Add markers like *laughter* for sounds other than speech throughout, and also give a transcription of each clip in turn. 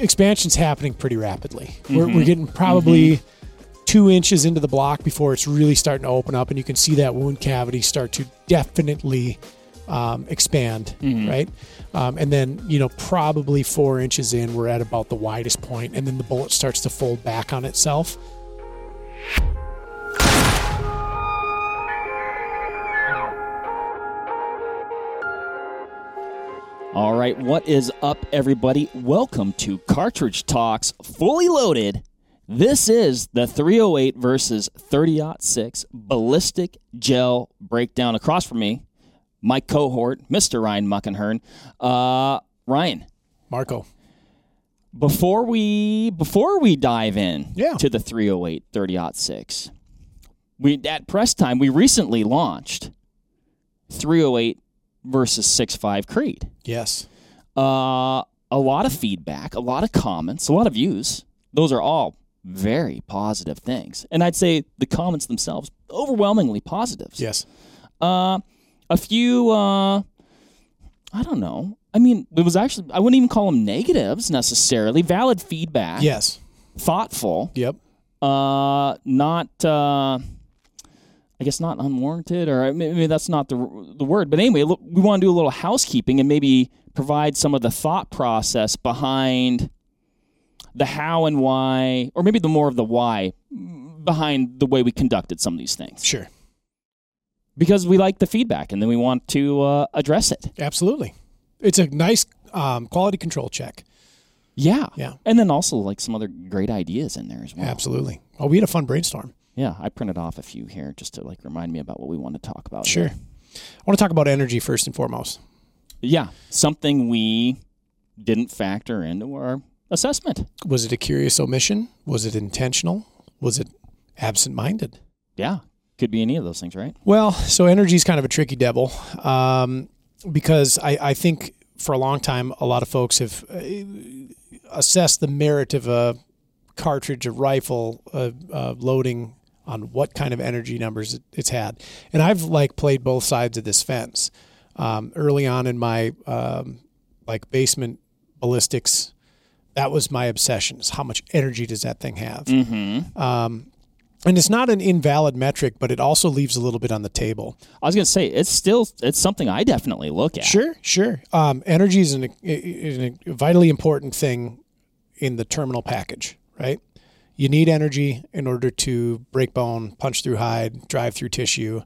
expansion's happening pretty rapidly. We're, we're getting probably two inches into the block before it's really starting to open up, and you can see that wound cavity start to definitely um, expand, right? Um, and then, you know, probably four inches in, we're at about the widest point, and then the bullet starts to fold back on itself. All right, what is up, everybody? Welcome to Cartridge Talks Fully Loaded. This is the 308 versus 30 6 ballistic gel breakdown. Across from me, my cohort, Mr. Ryan Muckenhirn. Uh, Ryan, Marco. before we before we dive in Yeah. to the 308 30 6, we at press time we recently launched 308 versus six five Creed Yes. uh, a lot of feedback, a lot of comments, a lot of views. Those are all very positive things. And I'd say the comments themselves, overwhelmingly positives. Yes. Uh, a few, uh, I don't know. I mean, it was actually, I wouldn't even call them negatives necessarily. Valid feedback, Yes. thoughtful, Yep. uh, not, uh, I guess not unwarranted, or maybe that's not the the word. But anyway, look, we want to do a little housekeeping and maybe provide some of the thought process behind the how and why, or maybe the more of the why behind the way we conducted some of these things, Sure. because we like the feedback and then we want to uh, address it. Absolutely. It's a nice um, quality control check. Yeah, Yeah. and then also like some other great ideas in there as well. Absolutely. Oh, we had a fun brainstorm. Yeah, I printed off a few here just to like remind me about what we want to talk about. Sure. here. I want to talk about energy first and foremost. Yeah, something we didn't factor into our assessment. Was it a curious omission? Was it intentional? Was it absent minded? Yeah, could be any of those things, right? Well, so energy is kind of a tricky devil um, because I, I think for a long time, a lot of folks have uh, assessed the merit of a cartridge, a rifle, uh, uh, loading on what kind of energy numbers it, it's had. And I've like played both sides of this fence. Um, early on in my um, like basement ballistics, that was my obsession: is how much energy does that thing have? Mm-hmm. Um, and it's not an invalid metric, but it also leaves a little bit on the table. I was gonna say it's still it's something I definitely look at. Sure, sure. Um, energy is an, is a vitally important thing in the terminal package, right? You need energy in order to break bone, punch through hide, drive through tissue.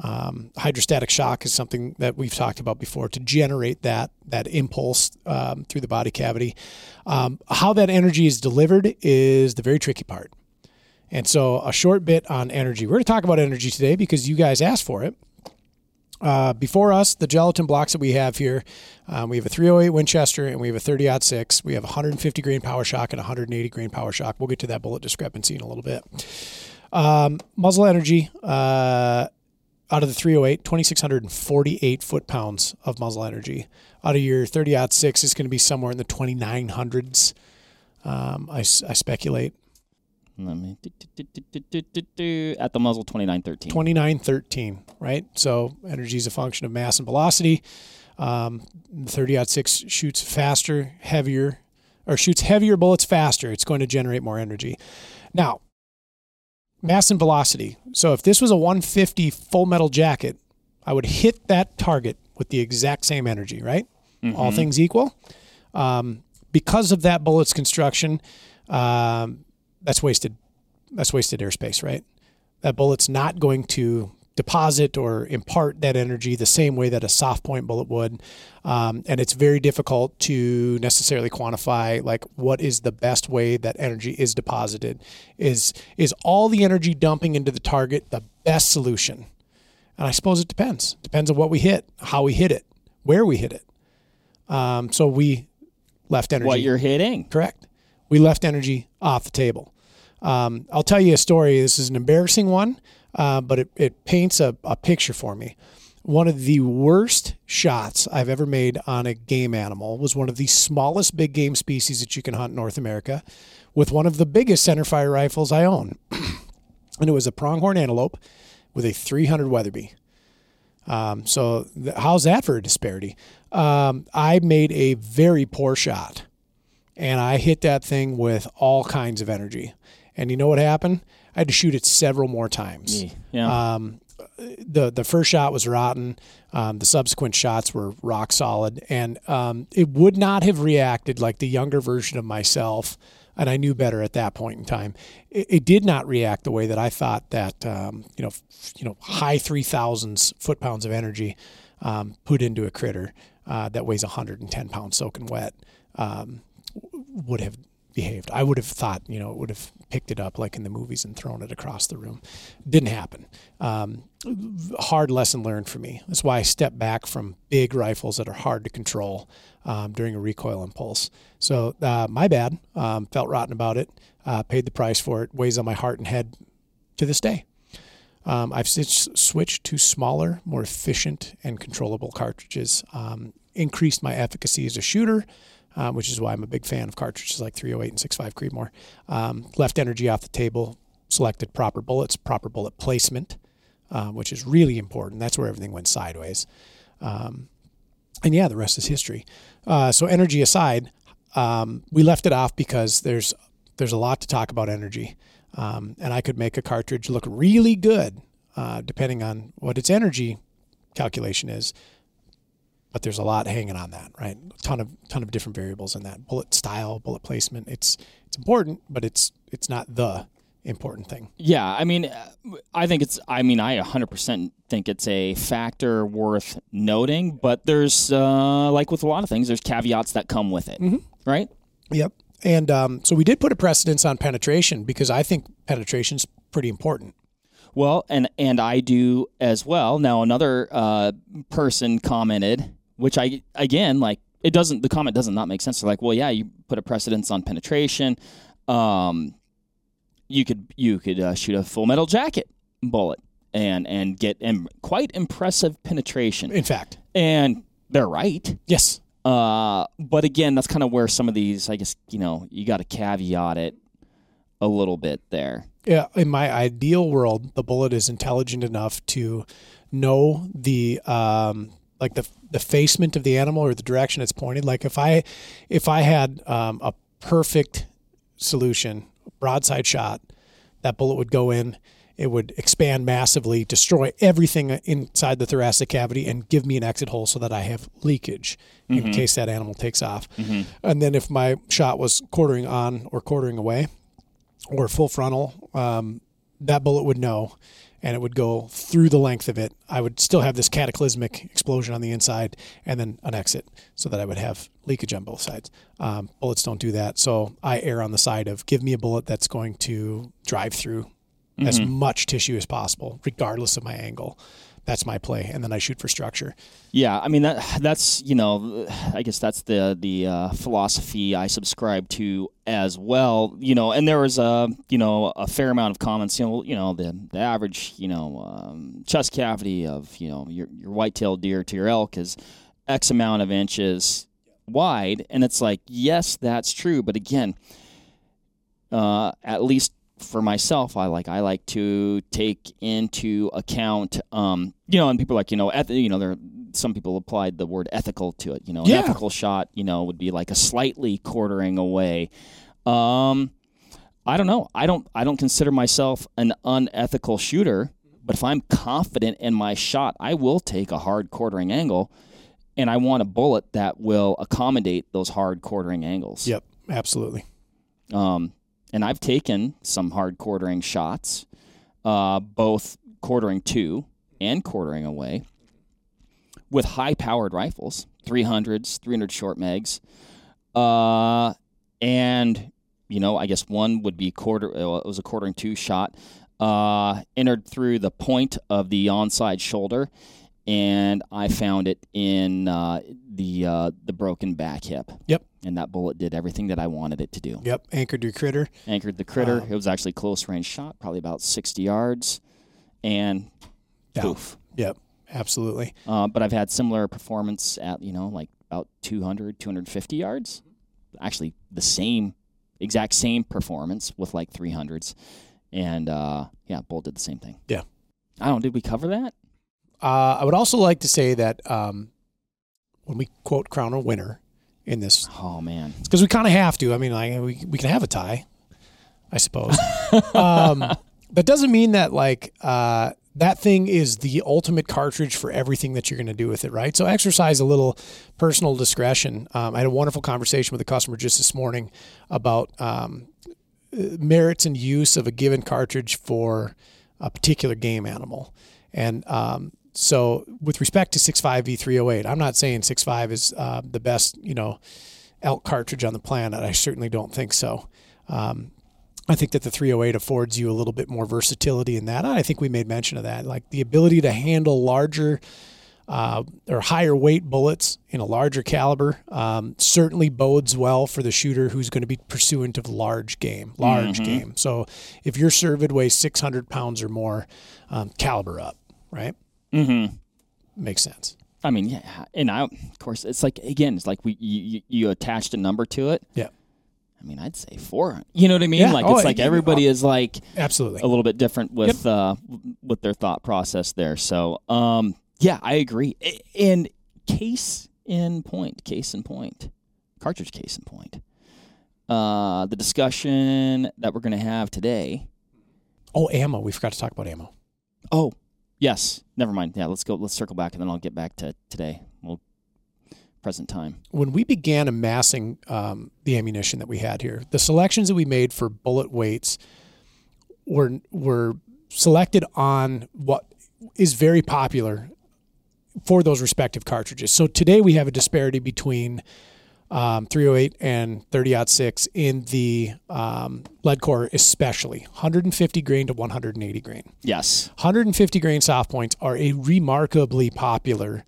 Um, hydrostatic shock is something that we've talked about before to generate that that impulse um, through the body cavity. Um, how that energy is delivered is the very tricky part. And so, a short bit on energy. We're going to talk about energy today because you guys asked for it. Uh, before us, the gelatin blocks that we have here, um, we have a 308 Winchester and we have a 30 6. We have 150 grain Power-Shok and 180 grain Power-Shok. We'll get to that bullet discrepancy in a little bit. Um, muzzle energy uh, out of the 308, 2,648 foot pounds of muzzle energy. Out of your 30 6 is going to be somewhere in the 2,900s. Um, I, I speculate. Let me do, do, do, at the muzzle twenty nine thirteen. 2913, right? So energy is a function of mass and velocity. Um, the 30 6 shoots faster, heavier, or shoots heavier bullets faster. It's going to generate more energy. Now, mass and velocity. So if this was a 150 full metal jacket, I would hit that target with the exact same energy, right? All things equal. Um, because of that bullet's construction, um, that's wasted. That's wasted airspace, right? that bullet's not going to deposit or impart that energy the same way that a soft point bullet would. Um, and it's very difficult to necessarily quantify like what is the best way that energy is deposited. Is is all the energy dumping into the target the best solution? And I suppose it depends. Depends on what we hit, how we hit it, where we hit it. Um, so we left energy. What you're hitting? Correct. We left energy off the table. Um, I'll tell you a story. This is an embarrassing one, uh, but it, it paints a, a picture for me. One of the worst shots I've ever made on a game animal was one of the smallest big game species that you can hunt in North America with one of the biggest centerfire rifles I own. *clears throat* and it was a pronghorn antelope with a 300 Weatherby. Um, so th- how's that for a disparity? Um, I made a very poor shot and I hit that thing with all kinds of energy. And you know what happened? I had to shoot it several more times. Yeah. Um, the the first shot was rotten. Um, the subsequent shots were rock solid, and um, it would not have reacted like the younger version of myself. And I knew better at that point in time. It, it did not react the way that I thought that um, you know f- you know high three thousands foot pounds of energy um, put into a critter uh, that weighs 110 pounds soaking wet um, would have behaved. I would have thought, you know, it would have picked it up like in the movies and thrown it across the room. Didn't happen. Um, hard lesson learned for me. That's why I stepped back from big rifles that are hard to control um, during a recoil impulse. So uh, my bad. Um, felt rotten about it. Uh, paid the price for it. Weighs on my heart and head to this day. Um, I've switched to smaller, more efficient, and controllable cartridges. Um, increased my efficacy as a shooter, um, which is why I'm a big fan of cartridges like 308 and 65 Creedmoor. Um, left energy off the table, selected proper bullets, proper bullet placement, um, which is really important. That's where everything went sideways. Um, and yeah, the rest is history. Uh, so energy aside, um, we left it off because there's there's a lot to talk about energy, um, and I could make a cartridge look really good uh, depending on what its energy calculation is. But there's a lot hanging on that, right? A ton of ton of different variables in that bullet style, bullet placement. It's it's important, but it's it's not the important thing. Yeah, I mean, uh, I think it's. I mean, I 100% think it's a factor worth noting. But there's, uh, like with a lot of things, there's caveats that come with it, right? Yep. And um, so we did put a precedence on penetration because I think penetration's pretty important. Well, and and I do as well. Now, another uh, person commented, which I again like. It doesn't. The comment doesn't not make sense. They're like, well, yeah, you put a precedence on penetration. Um, you could you could uh, shoot a full metal jacket bullet and and get Im- quite impressive penetration. In fact, And they're right. yes. Uh, but again, that's kind of where some of these, I guess, you know, you got to caveat it a little bit there. Yeah, in my ideal world, the bullet is intelligent enough to know the um, like the the facement of the animal or the direction it's pointed. Like if I if I had um, a perfect solution, broadside shot, that bullet would go in. It would expand massively, destroy everything inside the thoracic cavity, and give me an exit hole so that I have leakage in case that animal takes off. And then if my shot was quartering on or quartering away, or full frontal, um, that bullet would know and it would go through the length of it. I would still have this cataclysmic explosion on the inside and then an exit so that I would have leakage on both sides. Um, bullets don't do that. So I err on the side of give me a bullet that's going to drive through as much tissue as possible, regardless of my angle. That's my play. And then I shoot for structure. Yeah, I mean that that's you know, I guess that's the the uh, philosophy I subscribe to as well. You know, and there was a you know a fair amount of comments. You know, you know the the average you know um, chest cavity of you know your your white-tailed deer to your elk is X amount of inches wide, and it's like yes, that's true, but again, uh, at least for myself, I like I like to take into account, um, you know, and people like you know, eth- you know, there some people applied the word ethical to it. You know, Yeah. an ethical shot, you know, would be like a slightly quartering away. Um, I don't know. I don't. I don't consider myself an unethical shooter, but if I'm confident in my shot, I will take a hard quartering angle, and I want a bullet that will accommodate those hard quartering angles. Yep, absolutely. Um, and I've taken some hard quartering shots, uh, both quartering to and quartering away, with high powered rifles, 300s, 300 short mags. Uh, and, you know, I guess one would be quarter, uh, it was a quartering to shot, uh, entered through the point of the onside shoulder. And I found it in uh, the uh, the broken back hip. Yep. And that bullet did everything that I wanted it to do Yep, anchored your critter. anchored the critter. Um, it was actually close range shot, probably about 60 yards, and Down. poof. Yep, absolutely. Uh, but I've had similar performance at, you know, like about 200, 250 yards. Actually, the same, exact same performance with like 300s. And uh, yeah, Bull did the same thing. Yeah. I don't, did we cover that? Uh, I would also like to say that um, when we quote crown a winner, in this Oh man. because we kind of have to. I mean, like we we can have a tie, I suppose. *laughs* um, that doesn't mean that like uh, that thing is the ultimate cartridge for everything that you're going to do with it, right? So exercise a little personal discretion. Um, I had a wonderful conversation with a customer just this morning about um, merits and use of a given cartridge for a particular game animal. And um, so, with respect to 6.5 V308, I'm not saying 6.5 is uh, the best, you know, elk cartridge on the planet. I certainly don't think so. Um, I think that the 308 affords you a little bit more versatility in that. I think we made mention of that, like the ability to handle larger uh, or higher weight bullets in a larger caliber um, certainly bodes well for the shooter who's going to be pursuant of large game, large game. So if your cervid weighs 600 pounds or more, um, caliber up, right? Mm-hmm. Makes sense. I mean, yeah, and I, of course, it's like again, it's like we you, you, attached a number to it. Yeah, I mean, I'd say four. You know what I mean? Yeah. Like Oh, it's like everybody is like absolutely. a little bit different with uh with their thought process there. So, um, yeah, I agree. And case in point, case in point, cartridge case in point. Uh, the discussion that we're going to have today. Oh, ammo. We forgot to talk about ammo. Oh, yes. Never mind. Yeah, let's go. Let's circle back, and then I'll get back to today. Well, present time. when we began amassing um, the ammunition that we had here, the selections that we made for bullet weights were were selected on what is very popular for those respective cartridges. So today we have a disparity between um, 308 and 30-06 in the um, lead core, especially 150 grain to 180 grain. Yes. 150 grain soft points are a remarkably popular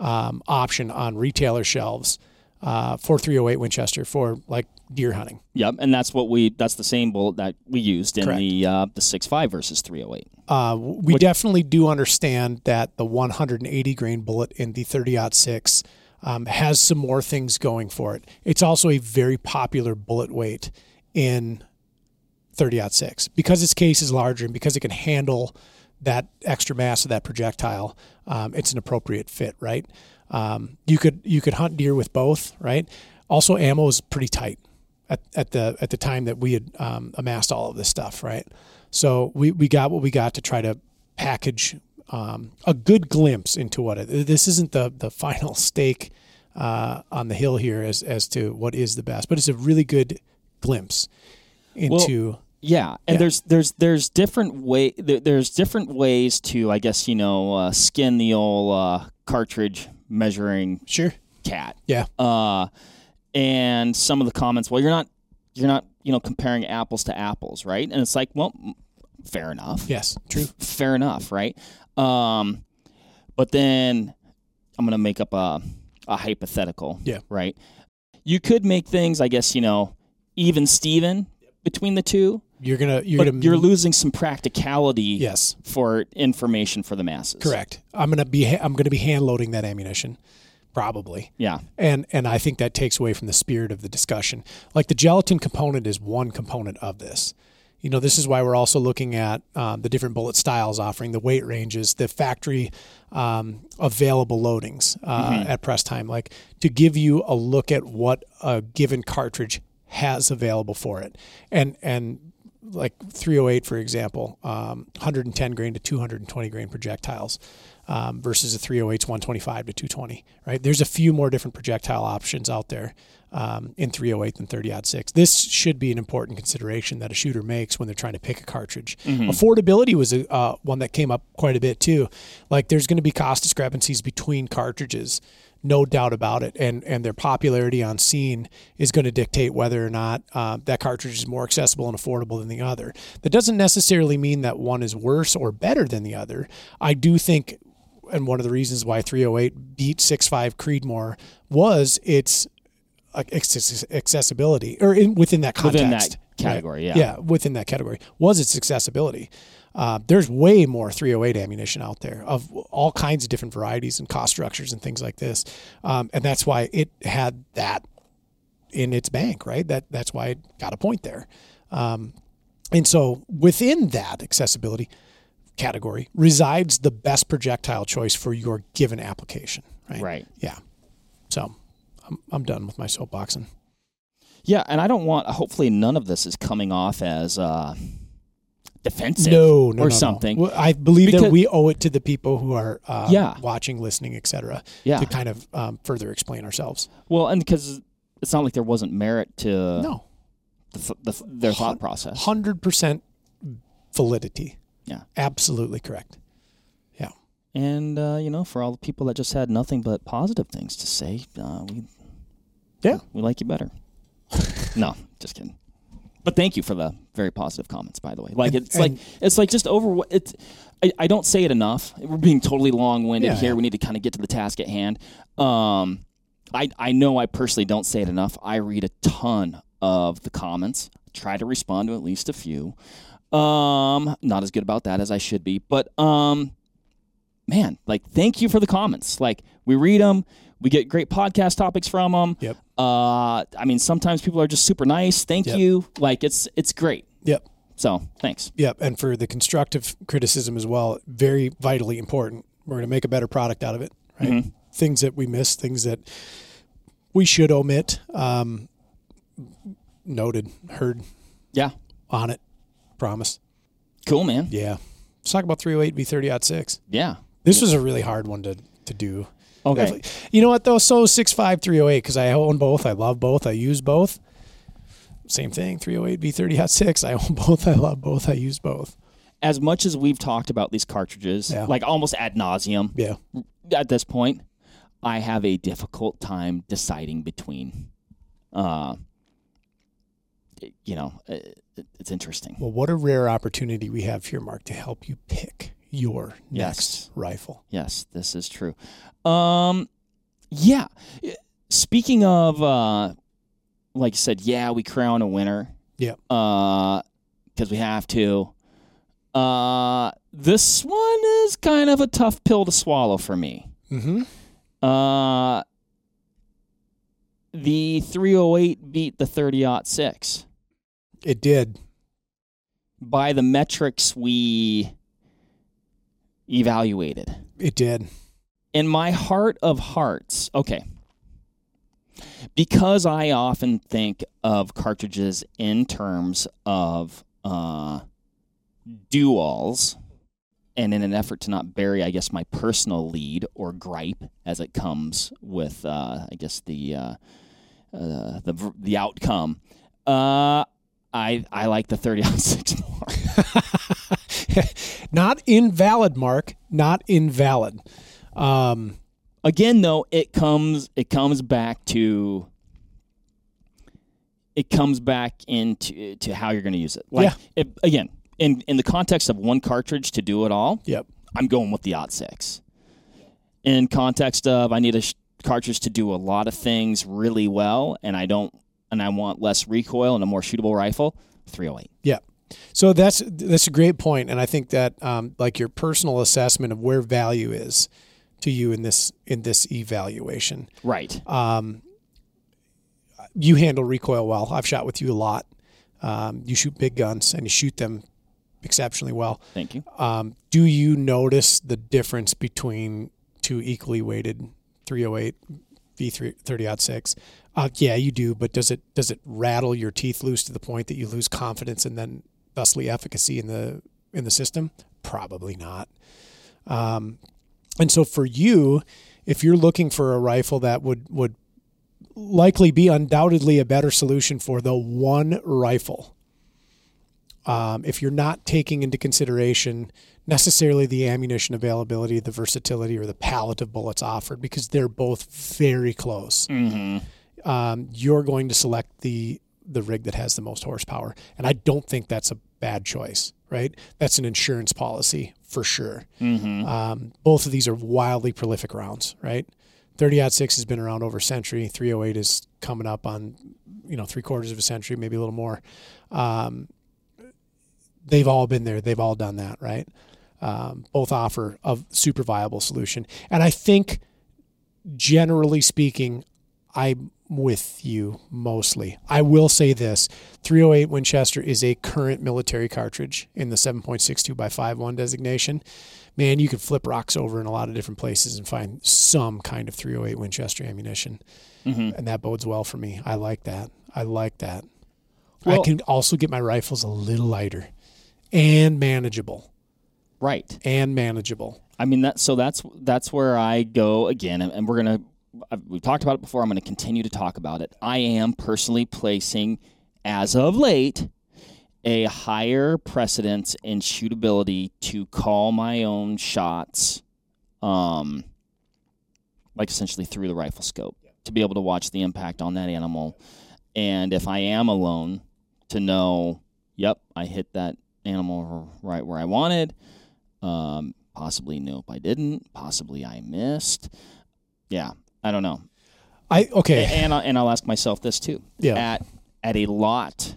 um, option on retailer shelves uh, for 308 Winchester for like deer hunting. Yep. And that's what we. That's the same bullet that we used in Correct. the uh, the six five versus three hundred eight. Uh, we definitely do understand that the 180 grain bullet in the 30-06 um, has some more things going for it. It's also a very popular bullet weight in 30-06 because its case is larger and because it can handle that extra mass of that projectile. Um, it's an appropriate fit, right? Um, you could you could hunt deer with both, right? Also, ammo is pretty tight at, at the at the time that we had um, amassed all of this stuff, right? So we, we got what we got to try to package um, a good glimpse into what it. This isn't the the final stake uh, on the hill here as as to what is the best, but it's a really good glimpse into. Yeah, and Yeah. there's there's there's different way there, there's different ways to I guess you know uh, skin the old uh, cartridge measuring sure. cat. Yeah. Uh, and some of the comments, well, you're not you're not you know comparing apples to apples, right? And it's like, well, fair enough. Yes. True. fair enough, right? Um, but then I'm gonna make up a a hypothetical. Yeah. Right. You could make things, I guess, you know, even Steven between the two, You're gonna you're gonna you're losing some practicality yes. for information for the masses. Correct. I'm gonna be ha- I'm gonna be hand loading that ammunition, probably. Yeah. and and I think that takes away from the spirit of the discussion. Like the gelatin component is one component of this. You know, this is why we're also looking at um, the different bullet styles, offering the weight ranges, the factory um, available loadings uh, at press time, like to give you a look at what a given cartridge has available for it, and and like 308 for example, um, 110 grain to 220 grain projectiles um, versus a 308's 125 to 220. Right? There's a few more different projectile options out there um, in 308 than 30 6. This should be an important consideration that a shooter makes when they're trying to pick a cartridge. Affordability was a, uh, one that came up quite a bit too. Like there's going to be cost discrepancies between cartridges. No doubt about it, and and their popularity on scene is going to dictate whether or not uh, that cartridge is more accessible and affordable than the other. That doesn't necessarily mean that one is worse or better than the other. I do think and one of the reasons why 308 beat 6.5 Creedmoor was its accessibility, or in, within that context. Within that category, yeah. Yeah, within that category was its accessibility. Uh, there's way more 308 ammunition out there of all kinds of different varieties and cost structures and things like this, um, and that's why it had that in its bank, right? That that's why it got a point there. Um, and so within that accessibility category resides the best projectile choice for your given application, right? Right. Yeah. I'm, I'm done with my soapboxing. Yeah, and I don't want. Hopefully, none of this is coming off as uh, defensive No, no, or no, no. something. Well, I believe Because- that we owe it to the people who are uh, Yeah. watching, listening, etc. Yeah. to kind of um, further explain ourselves. Well, and because it's not like there wasn't merit to no, the, the, their thought process. hundred percent validity. Yeah. absolutely correct. Yeah, And uh, you know, for all the people that just had nothing but positive things to say, uh, we Yeah. we like you better. no, just kidding. But thank you for the very positive comments, by the way. Like And- it's like it's like just over. It's I, I don't say it enough. We're being totally long winded Yeah, here. yeah. We need to kind of get to the task at hand. Um, I I know I personally don't say it enough. I read a ton of the comments. Try to respond to at least a few. Um, not as good about that as I should be, but um, man, like thank you for the comments. Like we read them, we get great podcast topics from them. Yep. Uh, I mean, sometimes people are just super nice. Thank Yep. you. Like it's it's great. yep, So thanks. yep. And for the constructive criticism as well, very vitally important. We're going to make a better product out of it. Right. Mm-hmm. Things that we miss, things that we should omit. Um, noted, heard, Yeah. on it. Promise. Cool, man. Yeah. Let's talk about 308 V30 out six. Yeah. This was a really hard one to, to do. Okay. You know what though? So 6.5 308 because I own both. I love both. I use both. Same thing. 308 V30 Hot 6. I own *laughs* both. I love both. I use both. As much as we've talked about these cartridges, Yeah. like almost ad nauseum Yeah. at this point, I have a difficult time deciding between. Uh, you know, it's interesting. Well, what a rare opportunity we have here, Mark, to help you pick your Yes. next rifle. Yes, this is true. Um, yeah. Speaking of, uh, like you said, yeah, we crown a winner. Yeah. Uh, because we have to. Uh, this one is kind of a tough pill to swallow for me. Mm-hmm. Uh, the 308 beat the 30 6 It did. by the metrics we evaluated. It did. In my heart of hearts, okay, because I often think of cartridges in terms of uh, duels, and in an effort to not bury, I guess, my personal lead or gripe as it comes with, uh, I guess, the uh, uh, the the outcome. Uh, I I like the thirty *laughs* on six more. *laughs* Not invalid, Mark. Not invalid. Um, again though it comes it comes back to it comes back into to how you're going to use it like Yeah. if, again in in the context of one cartridge to do it all yep. i'm going with the ot 6 in context of i need a sh- cartridge to do a lot of things really well and i don't and i want less recoil and a more shootable rifle 308 Yeah. So that's that's a great point, and I think that um, like your personal assessment of where value is to you in this in this evaluation. right Um, you handle recoil well. I've shot with you a lot. Um, you shoot big guns and you shoot them exceptionally well. thank you Um, do you notice the difference between two equally weighted 308 V3 30 6? Uh, yeah, you do, but does it does it rattle your teeth loose to the point that you lose confidence and then thusly efficacy in the in the system? Probably not. Um, and so for you, if you're looking for a rifle that would would likely be undoubtedly a better solution for the one rifle, um, if you're not taking into consideration necessarily the ammunition availability, the versatility, or the palette of bullets offered, because they're both very close, mm-hmm. um, you're going to select the the rig that has the most horsepower. And I don't think that's a bad choice, right? That's an insurance policy for sure. Mm-hmm. Um, both of these are wildly prolific rounds, right? 30 out six has been around over a century. 308 is coming up on, you know, three quarters of a century, maybe a little more. Um, they've all been there. They've all done that, right? Um, both offer a super viable solution. And I think, generally speaking, I'm with you mostly. I will say this 308 Winchester is a current military cartridge in the 7.62 by 51 designation. man, you could flip rocks over in a lot of different places and find some kind of 308 Winchester ammunition, Mm-hmm. and that bodes well for me. I like that. I like that. Well- I can also get my rifles a little lighter and manageable Right. and manageable. I mean that. So that's that's where I go again, and, and we're gonna. We've talked about it before. I'm going to continue to talk about it. I am personally placing, as of late, a higher precedence in shootability to call my own shots, um, like essentially through the rifle scope, to be able to watch the impact on that animal, and if I am alone, to know, yep, I hit that animal right where I wanted. Um, possibly nope, I didn't. Possibly I missed. Yeah, I don't know. I okay. And I, and I'll ask myself this too. Yeah. At at a lot,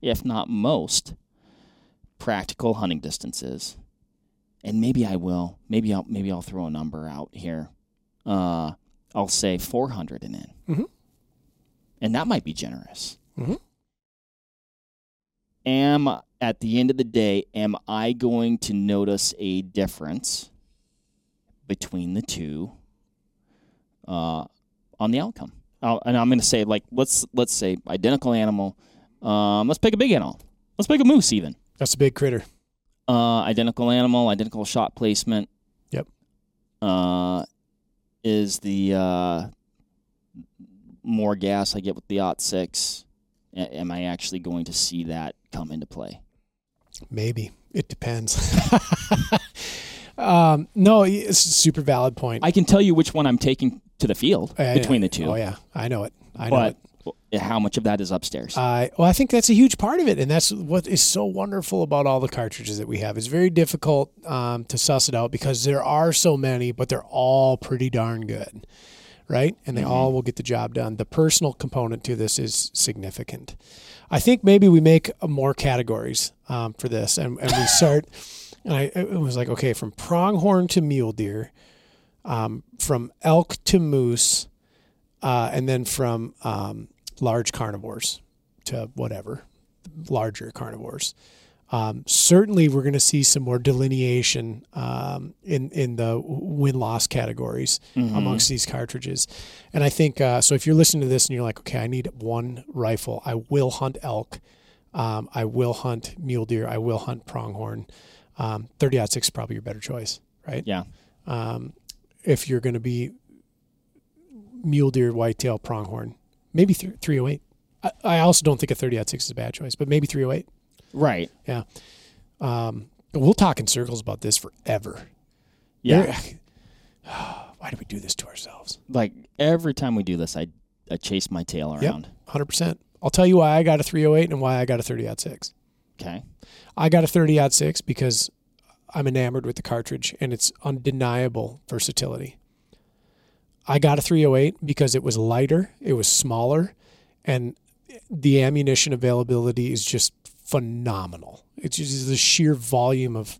if not most, practical hunting distances, and maybe I will. Maybe I'll maybe I'll throw a number out here. Uh, I'll say 400 and in, Mhm. and that might be generous. Mm-hmm. Am at the end of the day, am I going to notice a difference between the two uh, on the outcome? Oh, and I'm going to say like let's let's say identical animal. Um, let's pick a big animal. Let's pick a moose even. That's a big critter. Uh, identical animal, identical shot placement. Yep. Uh, is the uh, more gas I get with the Ot six? a- Am I actually going to see that come into play? Maybe it depends. *laughs* um, no, it's a super valid point. I can tell you which one I'm taking to the field I- between the two, Oh yeah, I know it. I know it. how much of that is upstairs? I well, I think that's a huge part of it, and that's what is so wonderful about all the cartridges that we have. It's very difficult um, to suss it out because there are so many, but they're all pretty darn good, right? And they all will get the job done. The personal component to this is significant. I think maybe we make uh, more categories um, for this, and, and we *laughs* start. And I it was like, okay, from pronghorn to mule deer, um, from elk to moose, uh, and then from um, large carnivores to whatever, larger carnivores. Um, certainly, we're going to see some more delineation um, in in the win loss categories amongst these cartridges, and I think uh, so. If you're listening to this and you're like, okay, I need one rifle, I will hunt elk, um, I will hunt mule deer, I will hunt pronghorn. Um, 30 six is probably your better choice, right? yeah. If you're going to be mule deer, whitetail, pronghorn, maybe th- 308. I, I also don't think a 30 6 is a bad choice, but maybe 308. Right. Yeah. Um, we'll talk in circles about this forever. Yeah. *sighs* Why do we do this to ourselves? like every time we do this, I I chase my tail around. 100%. I'll tell you why I got a 308 and why I got a 30 6. Okay. I got a 30 6 because I'm enamored with the cartridge and its undeniable versatility. I got a 308 because it was lighter, it was smaller, and the ammunition availability is just phenomenal. It's just the sheer volume of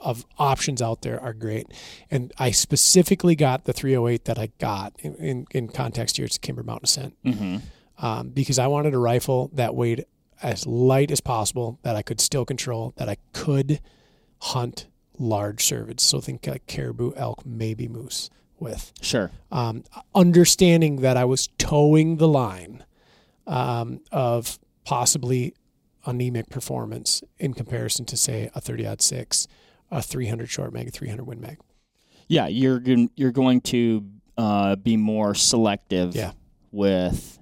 of options out there are great. And I specifically got the 308 that I got in, in, in context here. It's Kimber Mountain Ascent Mm-hmm. um, because I wanted a rifle that weighed as light as possible, that I could still control, that I could hunt large cervids. So think like caribou, elk, maybe moose with. Sure. Um, understanding that I was toeing the line um, of possibly anemic performance in comparison to say a 30 odd six, a 300 short mag, a 300 win mag. Yeah, you're you're going to uh, be more selective Yeah. with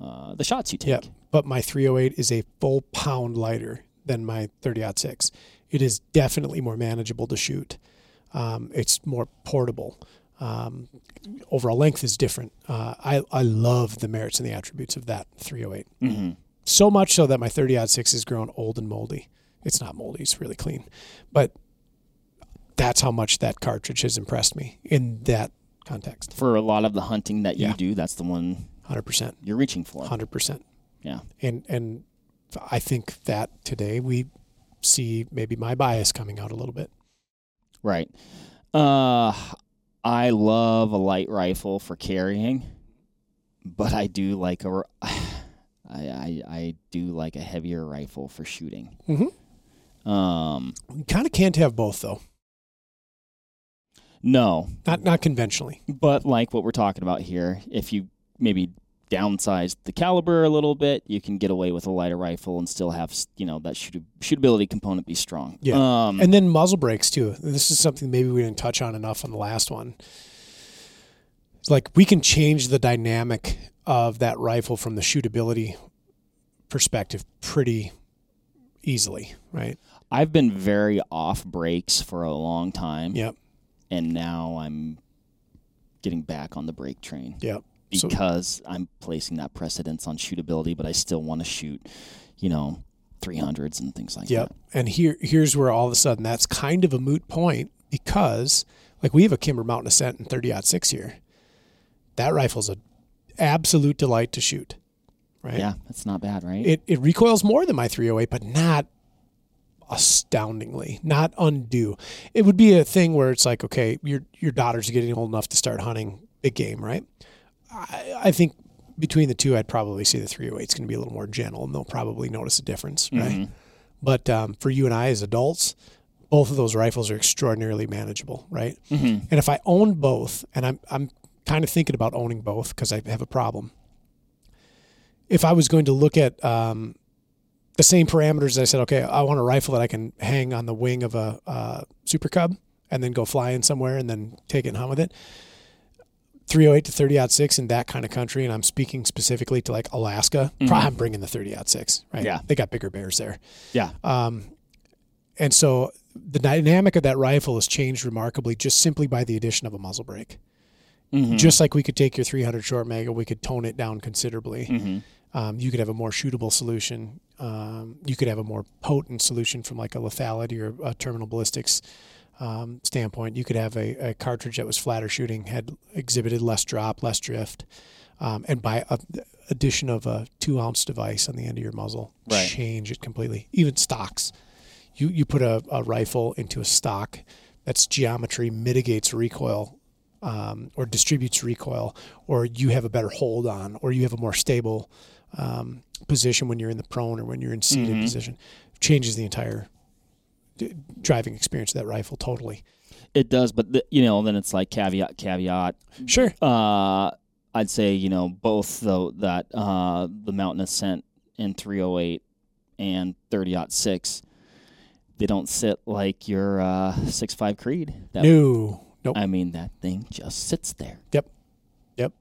uh, the shots you take. Yeah, but my 308 is a full pound lighter than my 30 six. It is definitely more manageable to shoot. Um, it's more portable. Um, overall length is different. Uh, I I love the merits and the attributes of that 308. Mm-hmm. So much so that my 30 six has grown old and moldy. It's not moldy; it's really clean. But that's how much that cartridge has impressed me in that context. For a lot of the hunting that you Yeah. do, that's the one 100%. you're reaching for. hundred percent. Yeah. And and I think that today we see maybe my bias coming out a little bit. Right. Uh, I love a light rifle for carrying, but I do like a. *sighs* I, I, I do like a heavier rifle for shooting. Mhm. Um, You kind of can't have both though. no, Not not conventionally. but like what we're talking about here, if you maybe downsize the caliber a little bit, you can get away with a lighter rifle and still have you know that shoot- shootability component be strong. Yeah. Um, And then muzzle brakes too. This is something maybe we didn't touch on enough on the last one. It's like we can change the dynamic of that rifle from the shootability perspective pretty easily, right? I've been very off brakes for a long time, Yep. and now I'm getting back on the brake train. Yep. So- because I'm placing that precedence on shootability, but I still want to shoot, you know, 300s and things like Yep. that. Yep. And here here's where all of a sudden that's kind of a moot point because like we have a Kimber Mountain Ascent in 30 six here. That rifle's a absolute delight to shoot. Right? Yeah, that's not bad, right? It it recoils more than my 308, but not astoundingly, not undue. It would be a thing where it's like, okay, your your daughter's getting old enough to start hunting big game, right? I, I think between the two, I'd probably say the 308 is going to be a little more gentle, and they'll probably notice a difference, right? Mhm. But um, for you and I as adults, both of those rifles are extraordinarily manageable, right? Mhm. And if I own both, and I'm I'm kind of thinking about owning both because I have a problem. If I was going to look at um, the same parameters, I said, okay, I want a rifle that I can hang on the wing of a uh, Super Cub and then go flying somewhere and then take it and hunt with it. 308 to 30 out six in that kind of country, and I'm speaking specifically to like Alaska. Probably I'm bringing the 30 out six, right? Yeah. they got bigger bears there. Yeah. Um, and so the dynamic of that rifle has changed remarkably just simply by the addition of a muzzle brake. Mhm. Just like we could take your 300 short mega, we could tone it down considerably. Mhm. Um, you could have a more shootable solution. Um, you could have a more potent solution from like a lethality or a terminal ballistics um, standpoint. You could have a, a cartridge that was flatter shooting, had exhibited less drop, less drift, um, and by a, addition of a two ounce device on the end of your muzzle, Right. change it completely. Even stocks, you you put a, a rifle into a stock that's geometry mitigates recoil um, or distributes recoil, or you have a better hold on, or you have a more stable um, position when you're in the prone or when you're in seated Mhm. position, changes the entire driving experience of that rifle totally. It does, but the, you know, then it's like caveat, caveat. Sure. Uh, I'd say you know both though that uh, the Mountain Ascent in 308 and 30 six, they don't sit like your uh, 6.5 Creed. That, No. Nope. I mean that thing just sits there. Yep. Yep.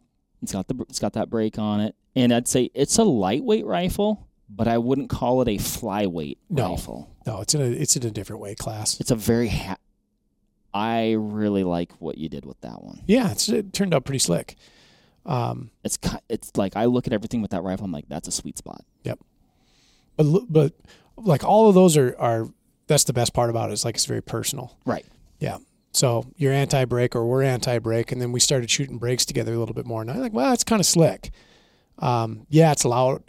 It's got the it's got that brake on it, and I'd say it's a lightweight rifle, but I wouldn't call it a flyweight No. rifle. No, it's in a it's in a different weight class. It's a very. Ha- I really like what you did with that one. Yeah, it's, it turned out pretty slick. Um, It's it's like I look at everything with that rifle. I'm like, that's a sweet spot. Yep. But but like all of those are are that's the best part about it. Is like it's very personal. Right. Yeah. So you're anti brake or we're anti brake, and then we started shooting brakes together a little bit more. And I'm like, well, it's kind of slick. Um, yeah, it's loud,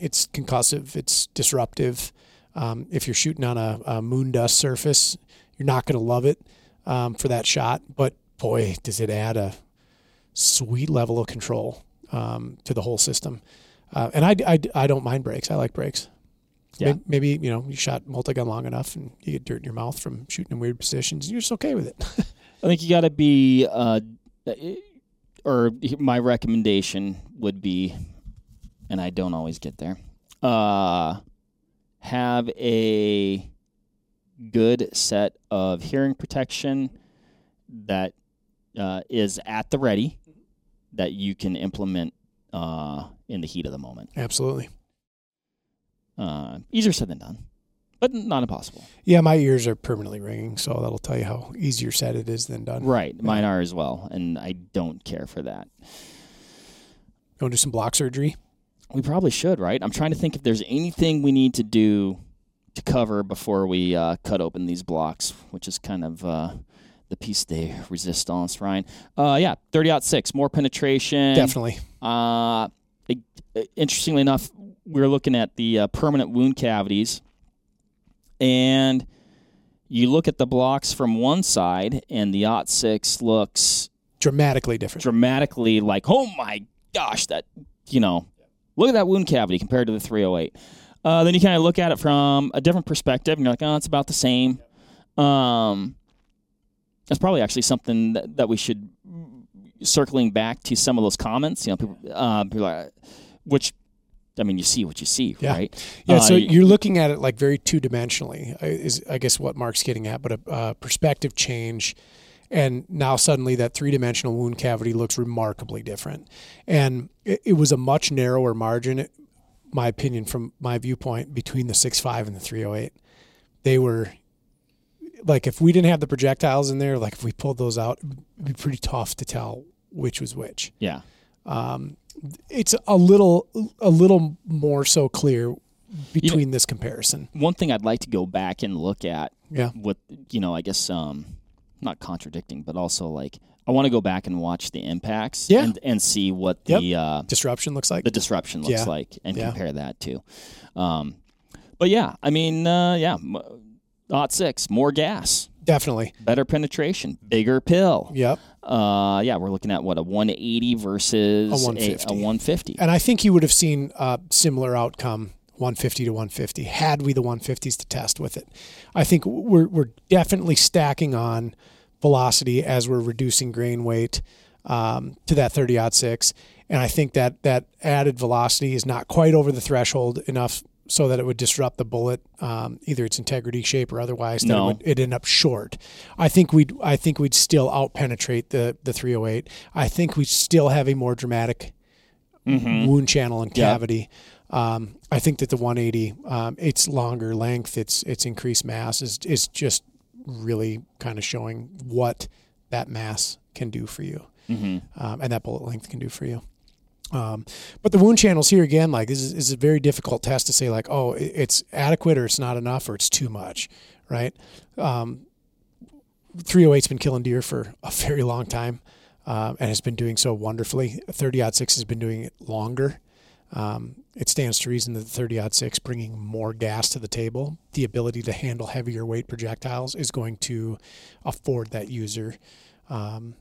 it's concussive, it's disruptive. Um, if you're shooting on a, a moon dust surface, you're not going to love it um, for that shot. But boy, does it add a sweet level of control um, to the whole system. Uh, and I, I, I don't mind brakes. I like brakes. Yeah. May- Maybe, you know, you shot multi-gun long enough and you get dirt in your mouth from shooting in weird positions. And you're just okay with it. *laughs* I think you got to be, uh, or my recommendation would be, and I don't always get there. Uh, have a good set of hearing protection that uh, is at the ready that you can implement uh, in the heat of the moment. Absolutely. Uh, easier said than done, but not impossible. Yeah, my ears are permanently ringing, so that'll tell you how easier said it is than done. Right, mine are as well, and I don't care for that. You want to do some block surgery? We probably should, right? I'm trying to think if there's anything we need to do to cover before we uh, cut open these blocks, which is kind of uh, the piece de resistance, Ryan. Uh, yeah, 30 out six, more penetration. Definitely. Uh, it- interestingly enough, we're looking at the uh, permanent wound cavities, and you look at the blocks from one side, and the Ot six looks Dramatically different. dramatically like, oh my gosh, that you know, look at that wound cavity compared to the 308. Uh, then you kind of look at it from a different perspective, and you're like, oh, it's about the same. Um, that's probably actually something that, that we should circling back to some of those comments. You know, people, uh, people are, which I mean, you see what you see, Yeah. right? Yeah, Uh, so you- you're looking at it like very two dimensionally. Is I guess what Mark's getting at, but a, a perspective change, and now suddenly that three dimensional wound cavity looks remarkably different, and it, it was a much narrower margin, my opinion from my viewpoint, between the six five and the three hundred eight. They were like if we didn't have the projectiles in there, like if we pulled those out, it'd be pretty tough to tell which was which yeah, it's a little a little more so clear between this comparison. one thing I'd like to go back and look at Yeah. with you know, I guess um, not contradicting, but also like I want to go back and watch the impacts Yeah. and, and see what the uh, Disruption looks like. the disruption looks Yeah. like and Yeah. compare that to. Um, but yeah, I mean, uh, yeah, dot six, more gas, Definitely. better penetration, bigger pill. Yep. Uh, yeah, we're looking at what a 180 versus A 150. A, 150. And I think you would have seen a similar outcome 150 to 150 had we the 150s to test with it. I think we're we're definitely stacking on velocity as we're reducing grain weight um, to that 30 odd six, and I think that that added velocity is not quite over the threshold enough so that it would disrupt the bullet, um, either its integrity, shape, or otherwise. That No. it would end up short. I think we'd I think we'd still out penetrate the the 308. I think we still have a more dramatic wound channel and Mm-hmm. Yeah. Um, I think that the 180, um, its longer length, its its increased mass is is just really kind of showing what that mass can do for you, Mm-hmm. um, and that bullet length can do for you. Um, but the wound channels here again, like this is, is a very difficult test to say like, oh, it's adequate or it's not enough or it's too much, right? Um, 308's been killing deer for a very long time um, and has been doing so wonderfully. 30 odd six has been doing it longer. Um, it stands to reason that the 30 6 bringing more gas to the table, the ability to handle heavier weight projectiles is going to afford that user um,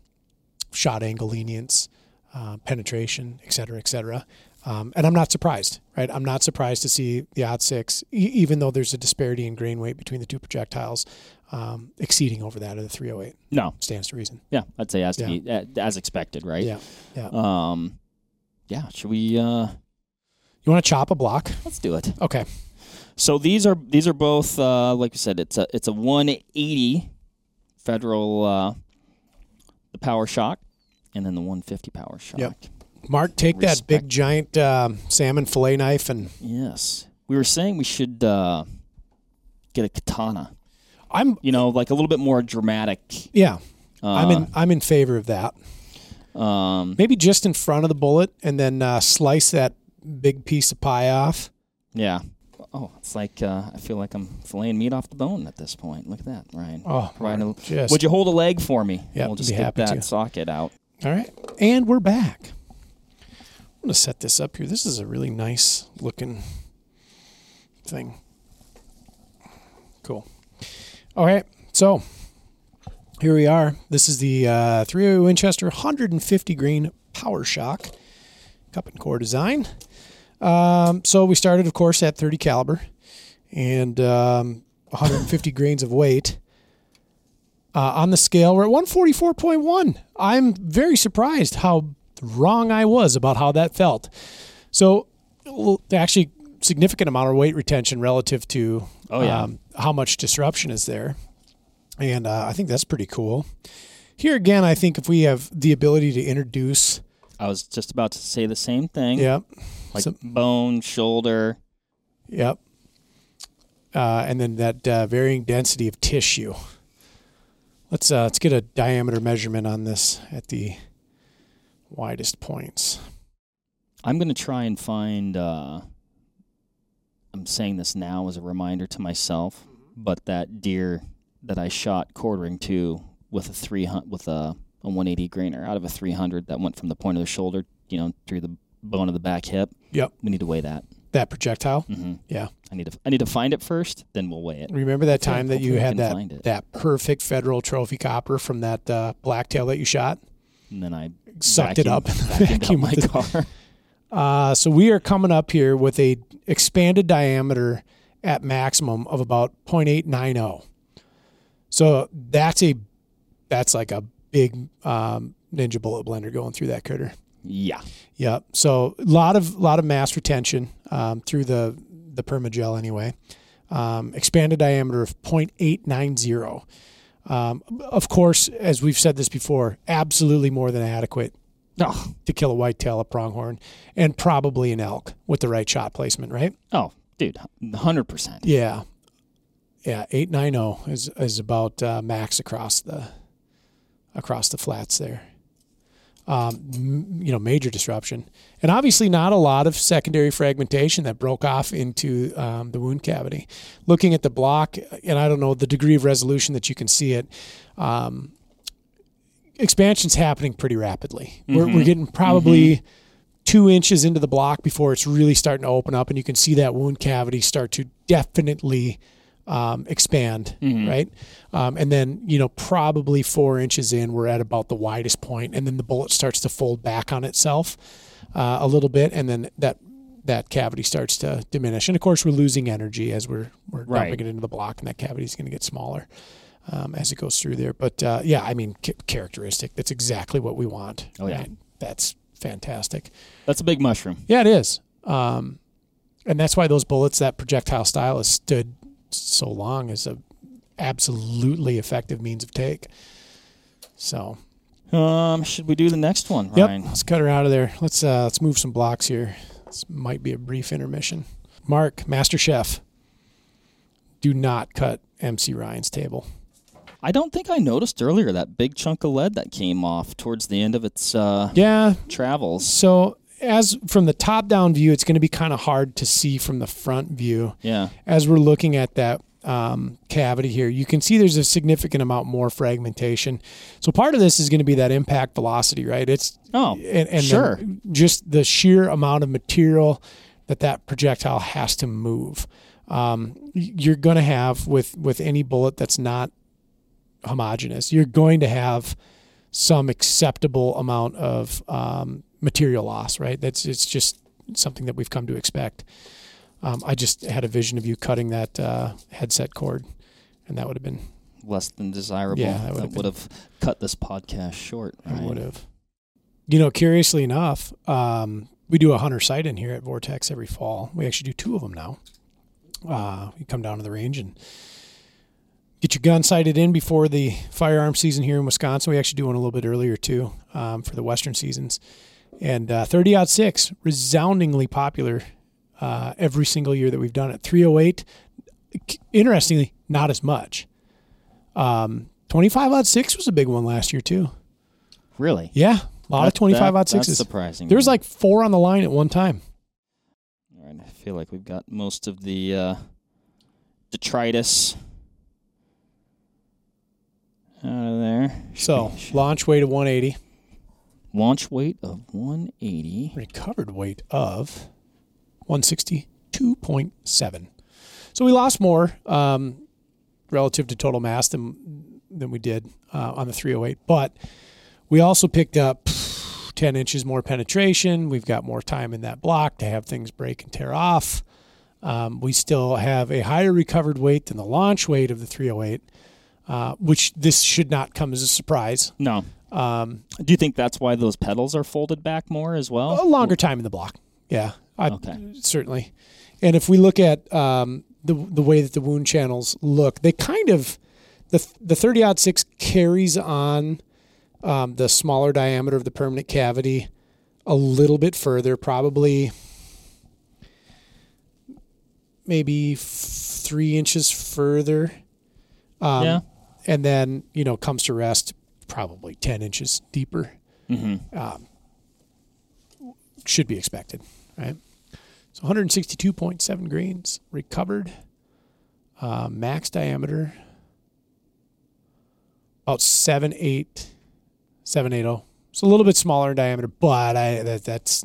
shot angle lenience, uh, penetration, et cetera, et cetera. Um, and I'm not surprised, right? I'm not surprised to see the odd six, e- even though there's a disparity in grain weight between the two projectiles, um, exceeding over that of the 308. No, Stands to reason. yeah, I'd say as to be as expected, right? Yeah, yeah. Um, yeah. Should we? Uh, You want to chop a block? let's do it. Okay. So these are these are both uh, like we said. It's a it's a 180 federal uh, the Power-Shok, and then the 150 Power-Shok. Yep. Mark, take that big giant um, salmon fillet knife and Yes, we were saying we should uh, get a katana. I'm You know, like a little bit more dramatic. yeah, Uh, I'm in I'm in favor of that. Um, Maybe just in front of the bullet and then uh, slice that big piece of pie off. yeah. Oh, it's like uh, I feel like I'm filleting meat off the bone at this point. Look at that, Ryan. Oh, Ryan, just Would you hold a leg for me? Yep, we'll just get that to. socket out. All right. And we're back. I'm going to set this up here. This is a really nice looking thing. Cool. All right. So here we are. This is the uh, 308 Winchester 150 grain Power-Shok cup and core design. Um, so we started, of course, at 30 caliber and um, 150 grains of weight. Uh, on the scale, we're at 144.1. I'm very surprised how wrong I was about how that felt. So, actually, significant amount of weight retention relative to Oh, yeah. um, how much disruption is there. And uh, I think that's pretty cool. Here again, I think if we have the ability to introduce, I was just about to say the same thing. yep, Like some- bone, shoulder. Yep. Uh, and then that uh, varying density of tissue. Let's uh, let's get a diameter measurement on this at the widest points. I'm going to try and find. Uh, I'm saying this now as a reminder to myself, but that deer that I shot quartering to with a three hun- with a, a 180 grainer out of a 300 that went from the point of the shoulder, you know, through the bone of the back hip. Yep. We need to weigh that. That projectile. hmm Yeah. I need to. I need to find it first, then we'll weigh it. Remember that Hopefully- time that you had that that perfect federal trophy copper from that uh, blacktail that you shot? And then I Sucked it vacuum- up. *laughs* *laughs* vacuumed out Vacuum my car. *laughs* Uh, so we are coming up here with a expanded diameter at maximum of about 0.890. So that's a that's like a big um, ninja bullet blender going through that critter. Yeah. Yep. So a lot of lot of mass retention um, through the the permagel anyway. Um, expanded diameter of 0.890. Um, of course, as we've said this before, absolutely more than adequate Oh, to kill a whitetail, a pronghorn, and probably an elk with the right shot placement, right? oh, dude, hundred percent. Yeah. Yeah, 890 is is about uh, max across the across the flats there. Um, m- you know, major disruption, and obviously not a lot of secondary fragmentation that broke off into um, the wound cavity. Looking at the block, and I don't know the degree of resolution that you can see it. Um, expansion's happening pretty rapidly. We're, we're getting probably two inches into the block before it's really starting to open up, and you can see that wound cavity start to definitely um, expand, right? Um, and then, you know, probably four inches in, we're at about the widest point, and then the bullet starts to fold back on itself uh, a little bit, and then that that cavity starts to diminish. And of course, we're losing energy as we're we're Right. dumping it into the block, and that cavity is going to get smaller. Um, as it goes through there, but uh, yeah, I mean, ca- characteristic. That's exactly what we want. Oh, yeah. right? that's fantastic. That's a big mushroom. Yeah, it is. Um, and that's why those bullets, that projectile style, has stood so long as a absolutely effective means of take. So, Um, should we do the next one, yep, Ryan? let's cut her out of there. Let's uh, let's move some blocks here. This might be a brief intermission. Mark, Master Chef, do not cut MC Ryan's table. I don't think I noticed earlier that big chunk of lead that came off towards the end of its uh, Yeah. travels. So, as from the top down view, it's going to be kind of hard to see from the front view. Yeah. as we're looking at that um, cavity here, you can see there's a significant amount more fragmentation. So part of this is going to be that impact velocity, right? It's Oh, and, and sure. just the sheer amount of material that that projectile has to move. Um, you're going to have with with any bullet that's not homogeneous, you're going to have some acceptable amount of um, material loss, right? That's it's just something that we've come to expect. Um, I just had a vision of you cutting that uh, headset cord, and that would have been less than desirable. Yeah, that that would've would have cut this podcast short. I would have. You know, curiously enough, um, we do a hunter sight in here at Vortex every fall. We actually do two of them now. Uh, you come down to the range and get your gun sighted in before the firearm season here in Wisconsin. We actually do one a little bit earlier too um, for the Western seasons. And uh, 30 out six, resoundingly popular uh, every single year that we've done it. 308, interestingly, not as much. Um, 25 out six was a big one last year too. Really? Yeah, a lot of 25 that- out That's sixes. surprising. There was like four on the line at one time. All right, I feel like we've got most of the uh, detritus out of there. So launch weight of 180, Launch weight of 180. recovered weight of 162.7. So we lost more um, relative to total mass than than we did uh, on the 308, but we also picked up 10 inches more penetration. We've got more time in that block to have things break and tear off. Um, we still have a higher recovered weight than the launch weight of the 308, uh, which this should not come as a surprise. No. Um, Do you think that's why those petals are folded back more as well? a longer time in the block. Yeah, I, Okay. certainly. And if we look at um, the the way that the wound channels look, they kind of the the thirty odd six carries on um, the smaller diameter of the permanent cavity a little bit further, probably maybe f- three inches further. Um, Yeah. And then you know comes to rest probably ten inches deeper Mm-hmm. um, should be expected, right? So 162.7 grains recovered, uh, max diameter about seven eight, seven eight oh. It's a little bit smaller in diameter, but I that that's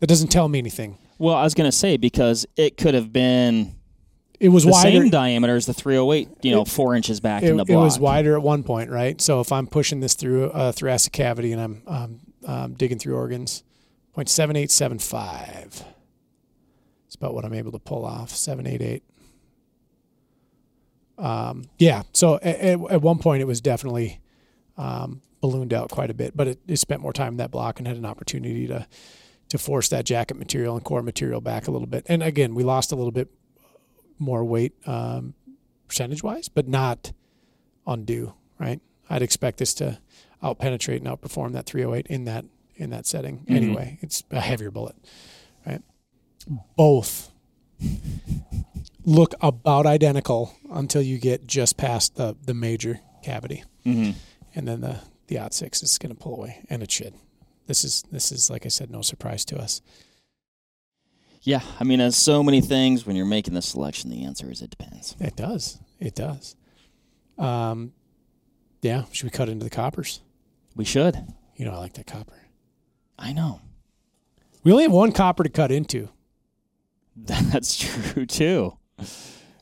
that doesn't tell me anything. Well, I was going to say because it could have been It was the wider. same diameter as the 308, you know, It- four inches back it, in the block. it was wider at one point, right? So if I'm pushing this through a thoracic cavity and I'm um, um, digging through organs, 0.7875. It's about what I'm able to pull off. 788. Um, yeah. So at, at, one point it was definitely um, ballooned out quite a bit, but it, it spent more time in that block and had an opportunity to to force that jacket material and core material back a little bit. And again, we lost a little bit more weight um, percentage wise, but not undue, right? I'd expect this to out penetrate and outperform that 308 in that in that setting. Mm-hmm. Anyway, it's a heavier bullet, right? Both look about identical until you get just past the the major cavity, mm-hmm. and then the the odd six is going to pull away, and it should. This is this is like I said, no surprise to us. Yeah, I mean, as so many things, when you're making the selection, the answer is it depends. It does. It does. Um, yeah. Should we cut into the coppers? We should. You know, I like that copper. I know. We only have one copper to cut into. *laughs* That's true too.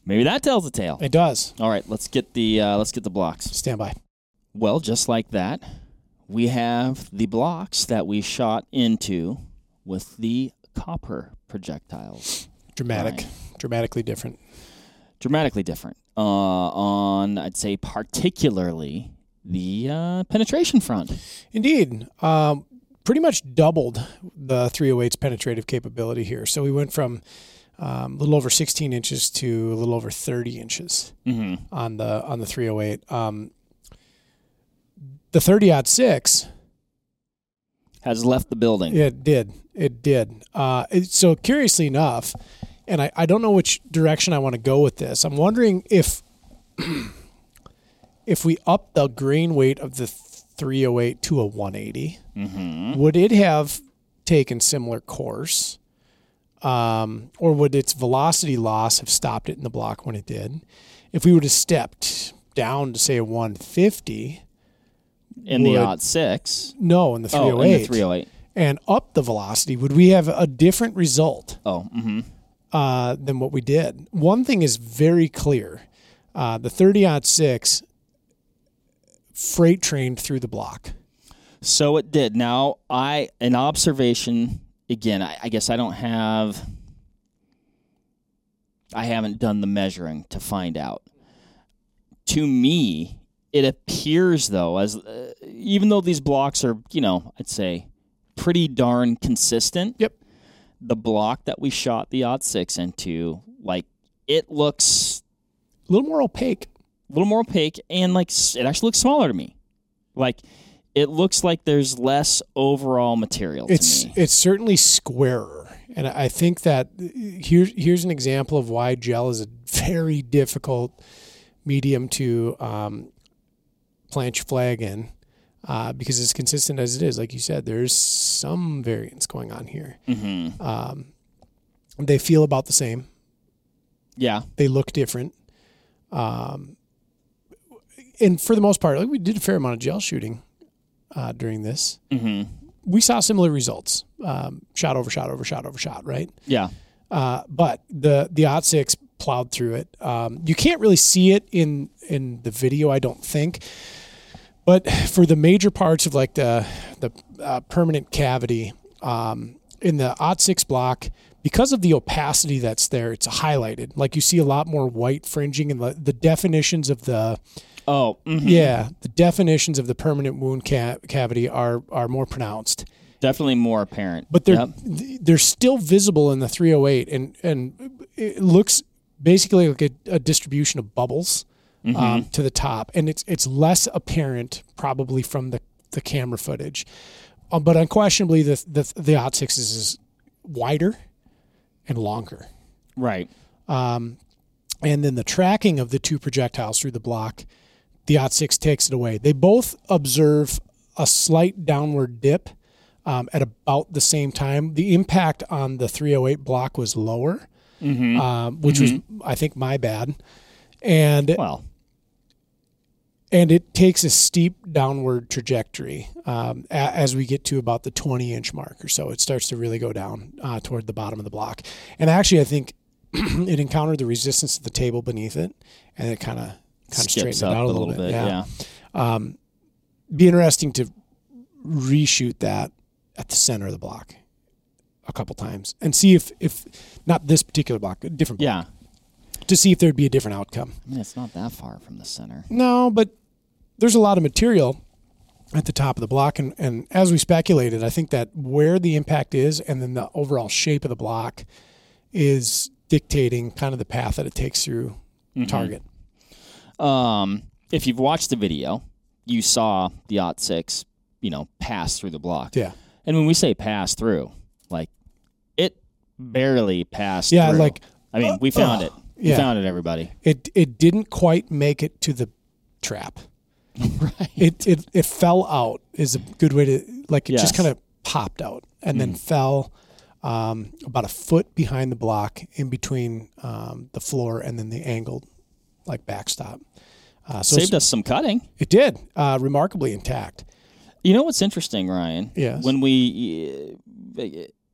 Maybe that tells a tale. It does. All right, let's get the uh, let's get the blocks. Stand by. Well, just like that, we have the blocks that we shot into with the copper projectiles. Dramatic, dramatically different. Dramatically different. Uh, on, I'd say, particularly the uh, penetration front. Indeed. Um, pretty much doubled the 308's penetrative capability here. So we went from um, a little over 16 inches to a little over 30 inches mm-hmm. on the on the 308. Um, the 30 six has left the building. It did. It did. Uh, it, so curiously enough, and I, I don't know which direction I want to go with this. I'm wondering if *clears throat* if we up the grain weight of the 308 to a 180, mm-hmm. would it have taken similar course? Um, or would its velocity loss have stopped it in the block when it did? If we would have stepped down to say a 150, in the odd six. No, in the 308. Oh, in the 308. And up the velocity, would we have a different result? Oh, mm-hmm. uh, than what we did. One thing is very clear: uh, the 30 odd six freight trained through the block. So it did. Now, I an observation again. I, I guess I don't have. I haven't done the measuring to find out. To me, it appears though as even though these blocks are you know i'd say pretty darn consistent yep. the block that we shot the odd six into like it looks a little more opaque. A little more opaque and like it actually looks smaller to me. Like it looks like there's less overall material it's it's certainly squarer and i think that uh, here's here's an example of why gel is a very difficult medium to um, plant your flag in uh, because as consistent as it is, like you said, there's some variance going on here. Mm-hmm. Um, they feel about the same. Yeah, they look different. Um, and for the most part, like we did a fair amount of gel shooting uh, during this. Mm-hmm. We saw similar results: um, shot over shot over shot over shot. Right? Yeah. Uh, but the the odd six plowed through it. Um, you can't really see it in in the video, I don't think. But for the major parts of like the the uh, permanent cavity um, in the odd six block, because of the opacity that's there, it's highlighted. Like you see a lot more white fringing, and the, the definitions of the oh mm-hmm. yeah, the definitions of the permanent wound ca- cavity are are more pronounced. Definitely more apparent, but they're yep. they're still visible in the 308, and and it looks basically like a, a distribution of bubbles mm-hmm. um, to the top, and it's it's less apparent probably from the the camera footage, um, but unquestionably the the the Odd Sixes is wider and longer. Right. Um, and then the tracking of the two projectiles through the block, the Odd Six takes it away. They both observe a slight downward dip um, at about the same time. The impact on the 308 block was lower, mm-hmm. um, which mm-hmm. was, I think, my bad. And well, and it takes a steep downward trajectory um, a, as we get to about the 20 inch mark or so. It starts to really go down uh, toward the bottom of the block. And actually, I think *clears throat* it encountered the resistance of the table beneath it, and it kind of kind of straightened it out a little, bit. bit. Yeah. yeah. Um, be interesting to reshoot that at the center of the block a couple times and see if if not this particular block, a different block, Yeah. to see if there'd be a different outcome. I mean, it's not that far from the center. No, but there's a lot of material at the top of the block, and, and as we speculated, I think that where the impact is, and then the overall shape of the block, is dictating kind of the path that it takes through target. Um, if you've watched the video, you saw the Ot Six, you know, pass through the block. Yeah, And when we say pass through, like it barely passed. Yeah, through. like, I mean, we found uh, it. We yeah. found it, everybody. it it didn't quite make it to the trap. *laughs* right. It it it fell out is a good way to like it just kind of popped out and then fell um, about a foot behind the block in between um, the floor and then the angled like backstop. Uh, so Saved us some cutting. It did uh, remarkably intact. You know what's interesting, Ryan? Yes. When we uh,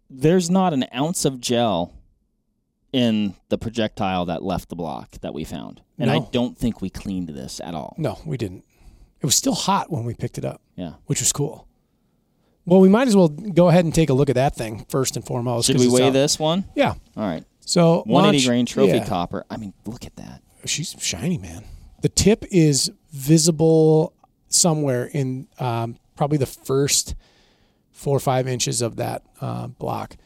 there's not an ounce of gel in the projectile that left the block that we found, and I don't think we cleaned this at all. No, we didn't. It was still hot when we picked it up, Yeah. which was cool. Well, we might as well go ahead and take a look at that thing first and foremost. Should we weigh out- this one? Yeah. All right. So 180 launch- grain trophy yeah. copper. I mean, look at that. she's shiny, man. The tip is visible somewhere in um, probably the first four or five inches of that uh, block.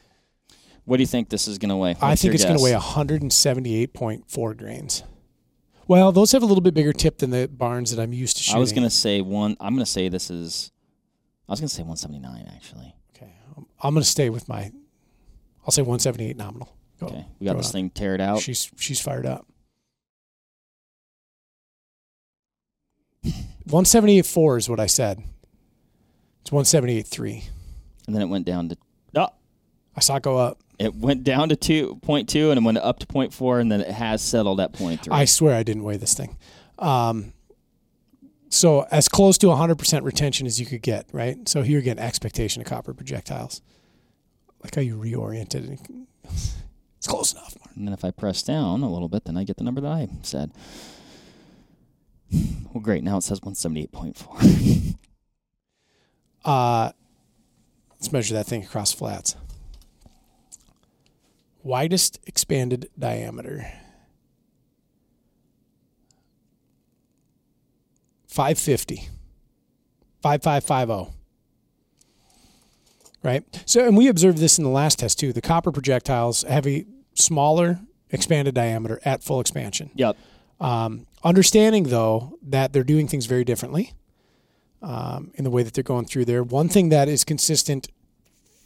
What do you think this is going to weigh? I think it's going to weigh 178.4 grains. Well, those have a little bit bigger tip than the Barnes that I'm used to shooting. I was going to say one. I'm going to say this is. I was going to say 179 actually. Okay, um, I'm- I'm going to stay with my. I'll say 178 nominal. Go. Okay, we got this up. thing teared out. She's she's fired up. *laughs* 178.4 is what I said. It's 178.3. and then it went down to. I saw it go up. it went down to two point two, and it went up to point four, and then it has settled at point three. I swear I didn't weigh this thing. Um, so as close to 100% retention as you could get, right? So here again, expectation of copper projectiles. Like how you reoriented it. *laughs* It's close enough. Mark. and then if I press down a little bit, then I get the number that I said. *sighs* Well, great. Now it says one seventy eight point four. *laughs* Uh, let's measure that thing across flats. Widest expanded diameter. 550. 5550. Right? So, and we observed this in the last test too. The copper projectiles have a smaller expanded diameter at full expansion. yep. Um, understanding though that they're doing things very differently um, in the way that they're going through there. One thing that is consistent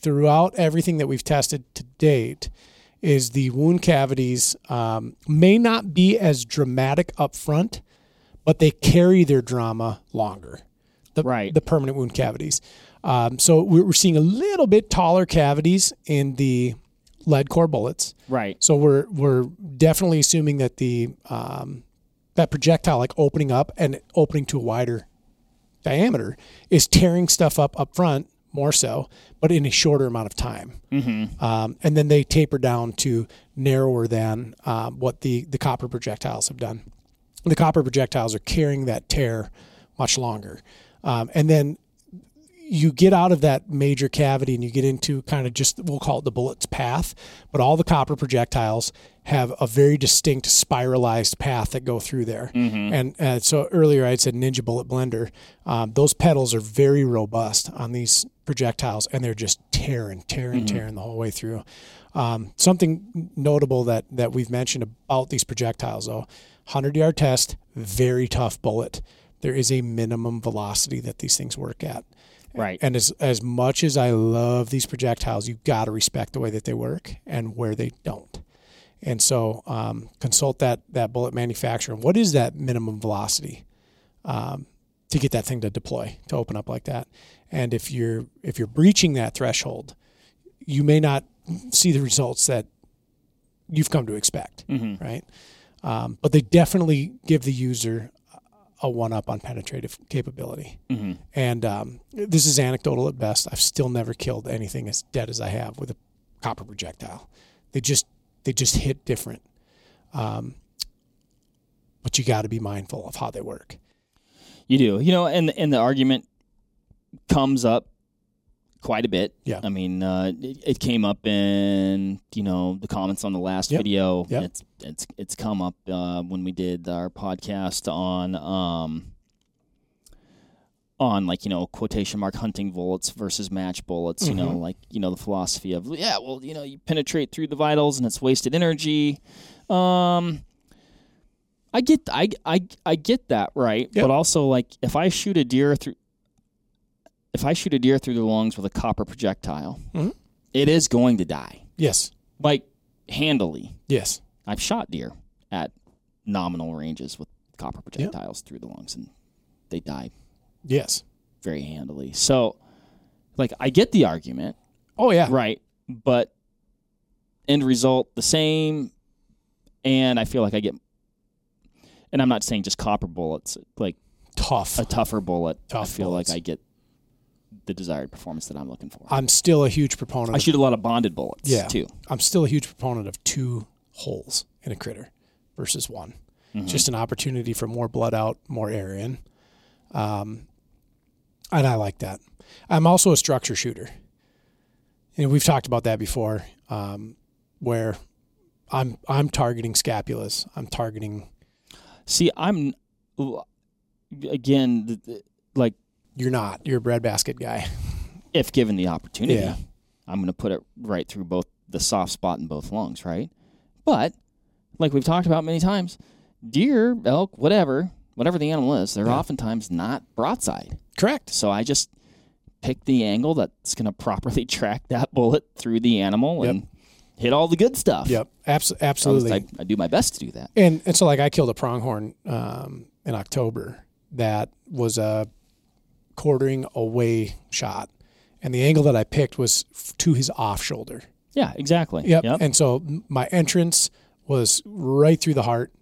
throughout everything that we've tested to date is the wound cavities um, may not be as dramatic up front, but they carry their drama longer. The, Right. The permanent wound cavities. Um, so we're seeing a little bit taller cavities in the lead core bullets. Right. So we're we're definitely assuming that the um, that projectile like opening up and opening to a wider diameter is tearing stuff up up front more so, but in a shorter amount of time. Mm-hmm. Um, and then they taper down to narrower than um, what the the copper projectiles have done. The copper projectiles are carrying that tear much longer, um, and then you get out of that major cavity and you get into kind of just we'll call it the bullet's path but all the copper projectiles have a very distinct spiralized path that go through there. And uh, so earlier i said ninja bullet blender. Um, those petals are very robust on these projectiles and they're just tearing tearing tearing the whole way through. Um, something notable that that we've mentioned about these projectiles though 100 yard test very tough bullet. There is a minimum velocity that these things work at Right. and as as much as I love these projectiles, you've got to respect the way that they work and where they don't. And so, um, consult that that bullet manufacturer. What is that minimum velocity um, to get that thing to deploy to open up like that? And if you're if you're breaching that threshold, you may not see the results that you've come to expect, right? Um, but they definitely give the user a one up on penetrative capability. And um, this is anecdotal at best. I've still never killed anything as dead as I have with a copper projectile. They just they just hit different. Um, but you got to be mindful of how they work. You do. You know, and and the argument comes up quite a bit. Yeah. I mean, uh, it, it came up in you know the comments on the last Yep. video. Yep. It's it's it's come up uh, when we did our podcast on um on like you know quotation mark hunting bullets versus match bullets. You know, Mhm. like you know the philosophy of yeah, well you know you penetrate through the vitals and it's wasted energy. Um. I get I, I, I get that right, Yep. but also like if I shoot a deer through if I shoot a deer through the lungs with a copper projectile, Mhm. it is going to die. Yes. Like handily. Yes. I've shot deer at nominal ranges with copper projectiles through the lungs and they die Yes. very handily. So like I get the argument, Oh yeah. right? But end result the same and I feel like I get and I'm not saying just copper bullets, like Tough. a tougher bullet. Tough I feel bullets. like I get the desired performance that I'm looking for. I'm still a huge proponent. I of- shoot a lot of bonded bullets Yeah. too. I'm still a huge proponent of two holes in a critter versus one. Mm-hmm. Just an opportunity for more blood out, more air in. Um, and I like that. I'm also a structure shooter. And we've talked about that before, um, where I'm I'm targeting scapulas. I'm targeting. See, I'm again th- th- like You're not. You're a breadbasket guy. if given the opportunity, Yeah. I'm going to put it right through both the soft spot in both lungs, right? But like we've talked about many times, deer, elk, whatever, whatever the animal is, they're Yeah. oftentimes not broadside. Correct. So I just pick the angle that's going to properly *laughs* track that bullet through the animal Yep. and hit all the good stuff. Yep. Abs- So absolutely. I, I do my best to do that. And and so like I killed a pronghorn um, in October that was a quartering away shot, and the angle that I picked was f- to his off shoulder. Yeah, exactly. Yep. Yep. And so my entrance was right through the heart,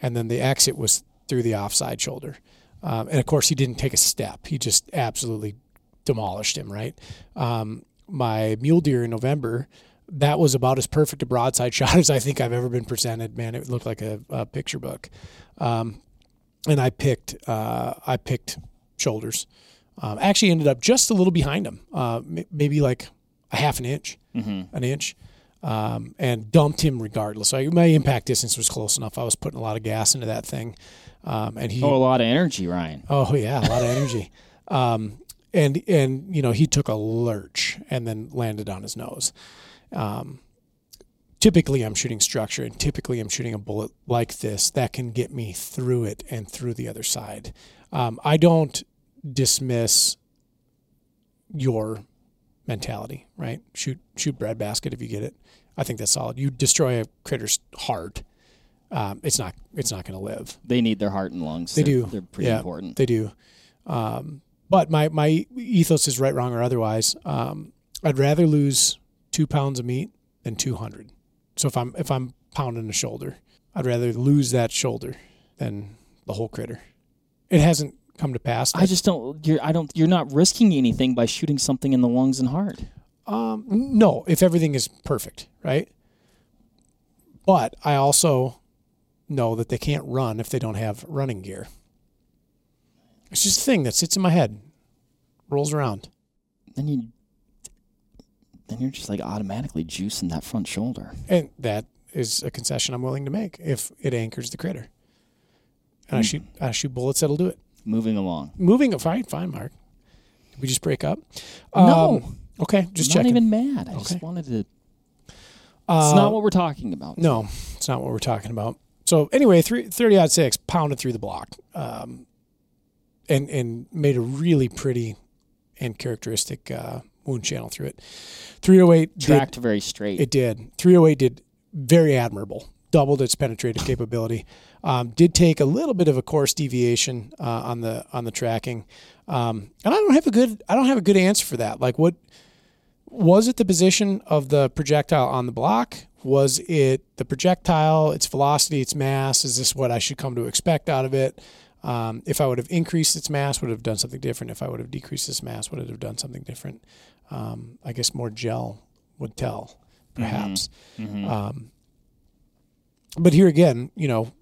and then the exit was through the offside shoulder. Um, and of course, he didn't take a step. He just absolutely demolished him. Right. Um, my mule deer in November, that was about as perfect a broadside *laughs* shot as I think I've ever been presented. Man, it looked like a, a picture book. Um, and I picked, uh, I picked shoulders. Um, actually, ended up just a little behind him, uh, m- maybe like a half an inch Mm-hmm. an inch, um, and dumped him regardless. So my impact distance was close enough. I was putting a lot of gas into that thing, um, and he. Oh, a lot of energy, Ryan. Oh yeah, a lot of energy. *laughs* Um, and and you know he took a lurch and then landed on his nose. Um, typically, I'm shooting structure, and typically I'm shooting a bullet like this that can get me through it and through the other side. Um, I don't dismiss your mentality, right? Shoot shoot breadbasket if you get it. I think that's solid. You destroy a critter's heart, um, it's not it's not going to live. They need their heart and lungs. They They're- do. They're pretty Yeah. important. They do. Um, but my, my ethos is right, wrong, or otherwise. Um, I'd rather lose two pounds of meat than 200. So if I'm, if I'm pounding a shoulder, I'd rather lose that shoulder than the whole critter. It hasn't come to pass. I just don't. You're. I don't. You're not risking anything by shooting something in the lungs and heart. Um, no, if everything is perfect, right? But I also know that they can't run if they don't have running gear. It's just a thing that sits in my head, rolls around. Then you. Then you're just like automatically juicing that front shoulder. And that is a concession I'm willing to make if it anchors the critter. And I Mm. shoot I shoot bullets that'll do it. Moving along. Moving fine, fine, Mark. Did we just break up? no, Um, okay, just not checking. even mad. I Okay. just wanted to. It's Uh, not what we're talking about. No, it's not what we're talking about. So anyway, three, 30 out six pounded through the block, um, and and made a really pretty and characteristic uh, wound channel through it. 308 did, Tracked very straight. it did. 308 did very admirable. Doubled its penetrative capability. Um, did take a little bit of a course deviation uh, on the on the tracking, um, and I don't have a good I don't have a good answer for that. Like what was it the position of the projectile on the block? Was it the projectile, its velocity, its mass? Is this what I should come to expect out of it? Um, if I would have increased its mass, would it have done something different. If I would have decreased its mass, would it have done something different? Um, I guess more gel would tell, perhaps. Mhm. Um, but here again, you know,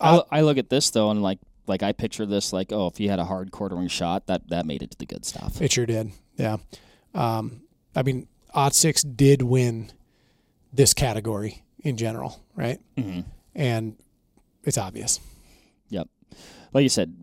I, I look at this though, and like like I picture this like oh, if you had a hard quartering shot, that that made it to the good stuff. It sure did. Yeah. Um, I mean, odd six did win this category in general, right? Mhm. And it's obvious. Yep. Like you said,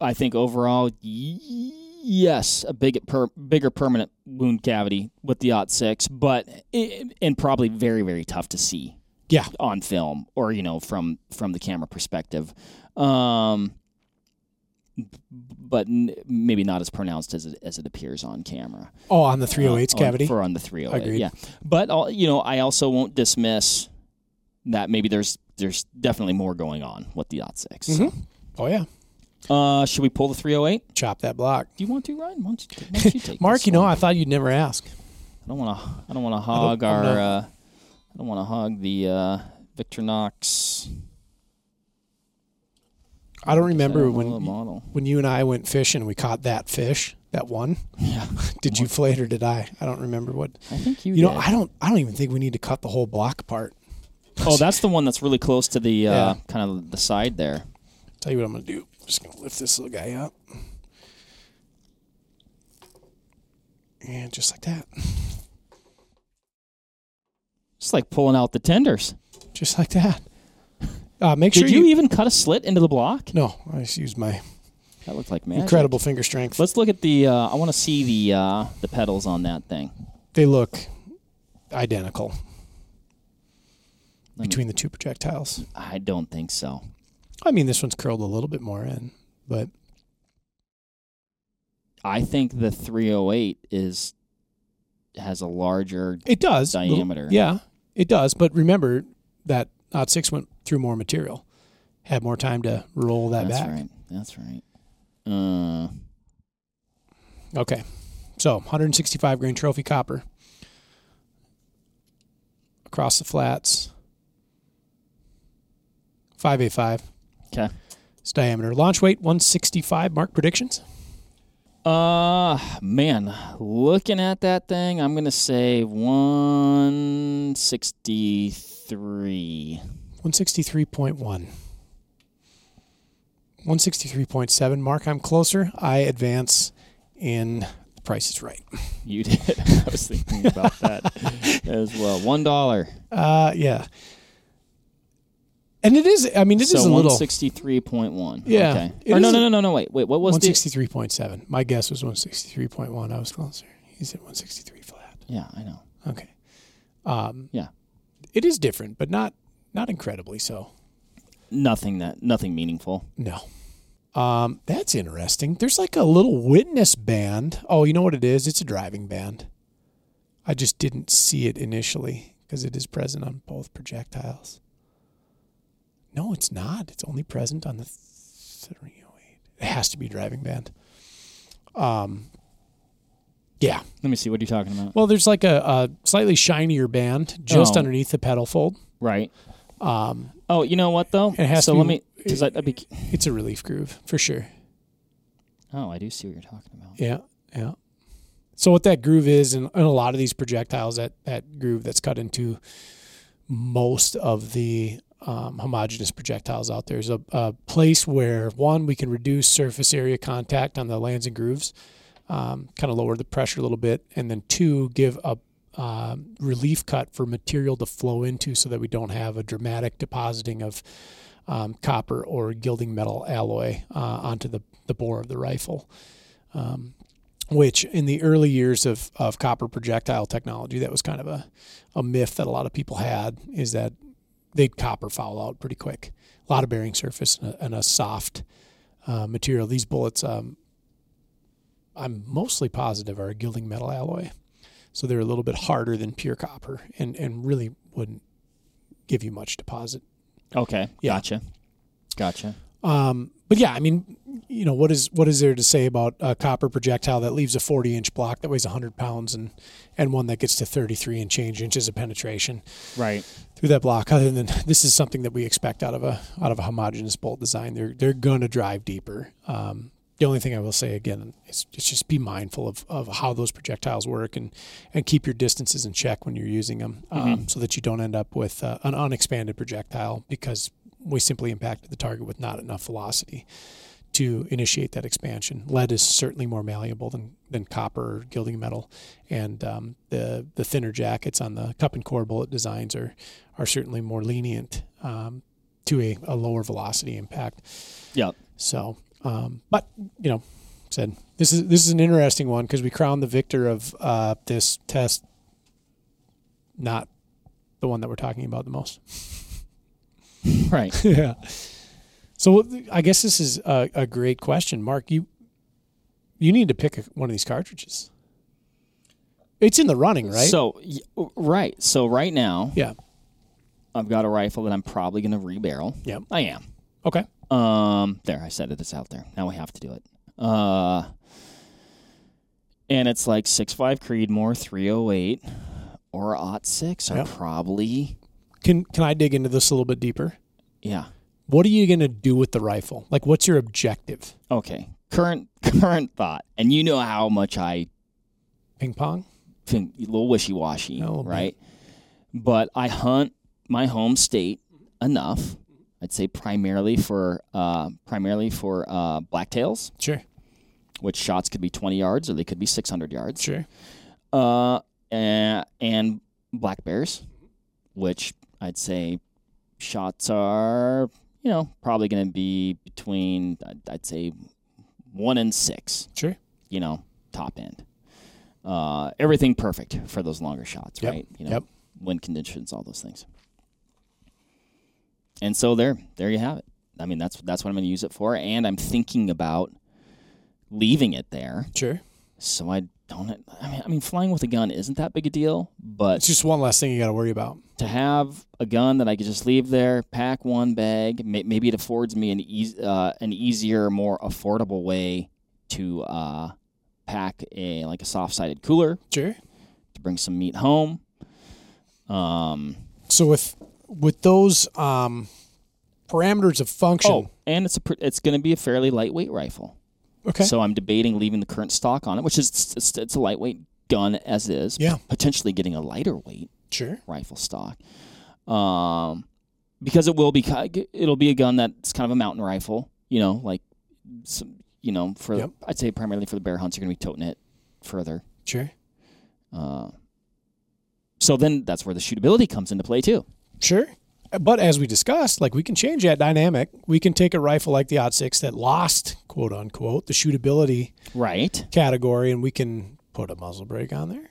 I think overall, yes, a big, per, bigger permanent wound cavity with the odd six, but it, and probably very, very tough to see. Yeah. On film, or you know, from from the camera perspective, um, but n- maybe not as pronounced as it, as it appears on camera. Oh, on the 308s Uh, cavity. on, for on the 308. Agreed. Yeah, but I'll, you know, I also won't dismiss that maybe there's there's definitely more going on with the OT 6 Mhm. oh yeah, Uh, should we pull the 308? chop that block. Do you want to, Ryan? Why don't you, why don't you *laughs* take Mark, you know, one? I thought you'd never ask. I don't want to. I don't want to hog our. Uh, I don't want to hog the uh, Victorinox. I don't remember when model. when you and I went fishing. We caught that fish, that one. Yeah, *laughs* Did you flay it or did I? I don't remember what. I think you. You know. I don't. I don't even think we need to cut the whole block apart. oh, that's the one that's really close to the uh, Yeah. kind of the side there. Tell you what I'm gonna do. I'm just gonna lift this little guy up. And just like that. It's like pulling out the tenders. Just like that. Uh, make Did sure you, even cut a slit into the block? No, I just used my That looked like magic. incredible finger strength. Let's look at the. Uh, I want to see the uh, the petals on that thing. They look identical Let me- between the two projectiles. I don't think so. I mean, this one's curled a little bit more in, but I think the 308 is has a larger. it does. Little- Diameter. yeah, it does. But remember that Odd Six went through more material, had more time to roll that back. That's back. right. That's right. Uh, Okay. So 165 grain trophy copper across the flats. 5A5. Okay. It's diameter. Launch weight 165. Mark predictions. Uh, man, looking at that thing, I'm gonna say 163. 163.1. 163.7. Mark, I'm closer. I advance in the price is right. *laughs* You did. I was thinking about that *laughs* as well. One dollar. Uh, yeah. And it is, I mean, it is So a little. 163.1. Yeah, Okay. Or no, no, no, no, no. Wait, wait. What was the? 163.7. My guess was 163.1. I was closer. He said 163 flat. Yeah, I know. Okay. Um, Yeah. It is different, but not not incredibly so. Nothing that. Nothing meaningful. No. Um, that's interesting. There's like a little witness band. Oh, you know what it is? It's a driving band. I just didn't see it initially because it is present on both projectiles. No, it's not. It's only present on the 308. It has to be driving band. Um, yeah. Let me see. What are you talking about? Well, there's like a, a slightly shinier band just Oh. underneath the petal fold. Right. Um, Oh, you know what though? It has so to let be- me. Because I, I'd be. it's a relief groove for sure. Oh, I do see what you're talking about. Yeah, yeah. So what that groove is, in, in a lot of these projectiles, that that groove that's cut into most of the um, homogeneous projectiles out there is a, a place where one we can reduce surface area contact on the lands and grooves, um, kind of lower the pressure a little bit, and then two give a um, relief cut for material to flow into, so that we don't have a dramatic depositing of um, copper or gilding metal alloy uh, onto the the bore of the rifle. Um, which in the early years of, of copper projectile technology, that was kind of a, a myth that a lot of people had is that they'd copper foul out pretty quick. A lot of bearing surface and a, and a soft uh, material. These bullets, um, I'm mostly positive, are a gilding metal alloy. So they're a little bit harder than pure copper and, and really wouldn't give you much deposit. Okay. Yeah. Gotcha. Gotcha. Um, but yeah, I mean, you know, what is what is there to say about a copper projectile that leaves a 40 inch block that weighs 100 pounds and and one that gets to 33 and change inches of penetration Right. through that block? Other than *laughs* this is something that we expect out of a out of a homogeneous bolt design. They're they're gonna drive deeper. Um, the only thing I will say again is, is just be mindful of, of how those projectiles work and, and keep your distances in check when you're using them um, so that you don't end up with uh, an unexpanded projectile because we simply impacted the target with not enough velocity to initiate that expansion. Lead is certainly more malleable than, than copper or gilding metal, and um, the the thinner jackets on the cup and core bullet designs are are certainly more lenient um, to a, a lower velocity impact. Yeah. So, um, but you know, said this is this is an interesting one because we crowned the victor of uh, this test, not the one that we're talking about the most. Right. *laughs* yeah. So I guess this is a, a great question, Mark. You you need to pick a, one of these cartridges. It's in the running, right? So right. So right now, yeah. I've got a rifle that I'm probably going to rebarrel. Yep. I am. Okay. Um, there, I said it. It's out there. Now we have to do it. Uh, and it's like six five Creedmoor, three oh eight, or Ot six are Yep. probably Can can I dig into this a little bit deeper? yeah. What are you going to do with the rifle? Like, what's your objective? Okay. Current *laughs* current thought, and you know how much I Ping pong. think a little wishy washy, A little bit. right? But I hunt my home state enough. I'd say primarily for uh, primarily for uh, blacktails, Sure. which shots could be twenty yards or they could be six hundred yards. Sure. Uh, and, and black bears, which I'd say shots are, you know, probably going to be between, I'd, I'd say, one and six, Sure. you know, top end. Uh, everything perfect for those longer shots, Yep, right? You know, yep. wind conditions, all those things. And so there, there you have it. I mean, that's that's what I'm going to use it for, and I'm thinking about leaving it there Sure. so I don't. I mean, I mean, flying with a gun isn't that big a deal, but It's just one less thing you got to worry about. to have a gun that I could just leave there, pack one bag, may, maybe it affords me an eas uh, an easier, more affordable way to uh, pack a like a soft sided cooler Sure. to bring some meat home. Um. So with with those um, parameters of function, Oh, and it's a pr- it's going to be a fairly lightweight rifle. Okay, So I'm debating leaving the current stock on it, which is it's, it's a lightweight gun as is. Yeah. Potentially getting a lighter weight sure, rifle stock, um, because it will be it'll be a gun that's kind of a mountain rifle. You know, like some, you know, for Yep. I'd say primarily for the bear hunts, you're going to be toting it further. sure, Uh, so then that's where the shootability comes into play too. sure. But as we discussed, like we can change that dynamic. We can take a rifle like the Odd Six that lost, quote unquote, the shootability Right. category, and we can put a muzzle brake on there.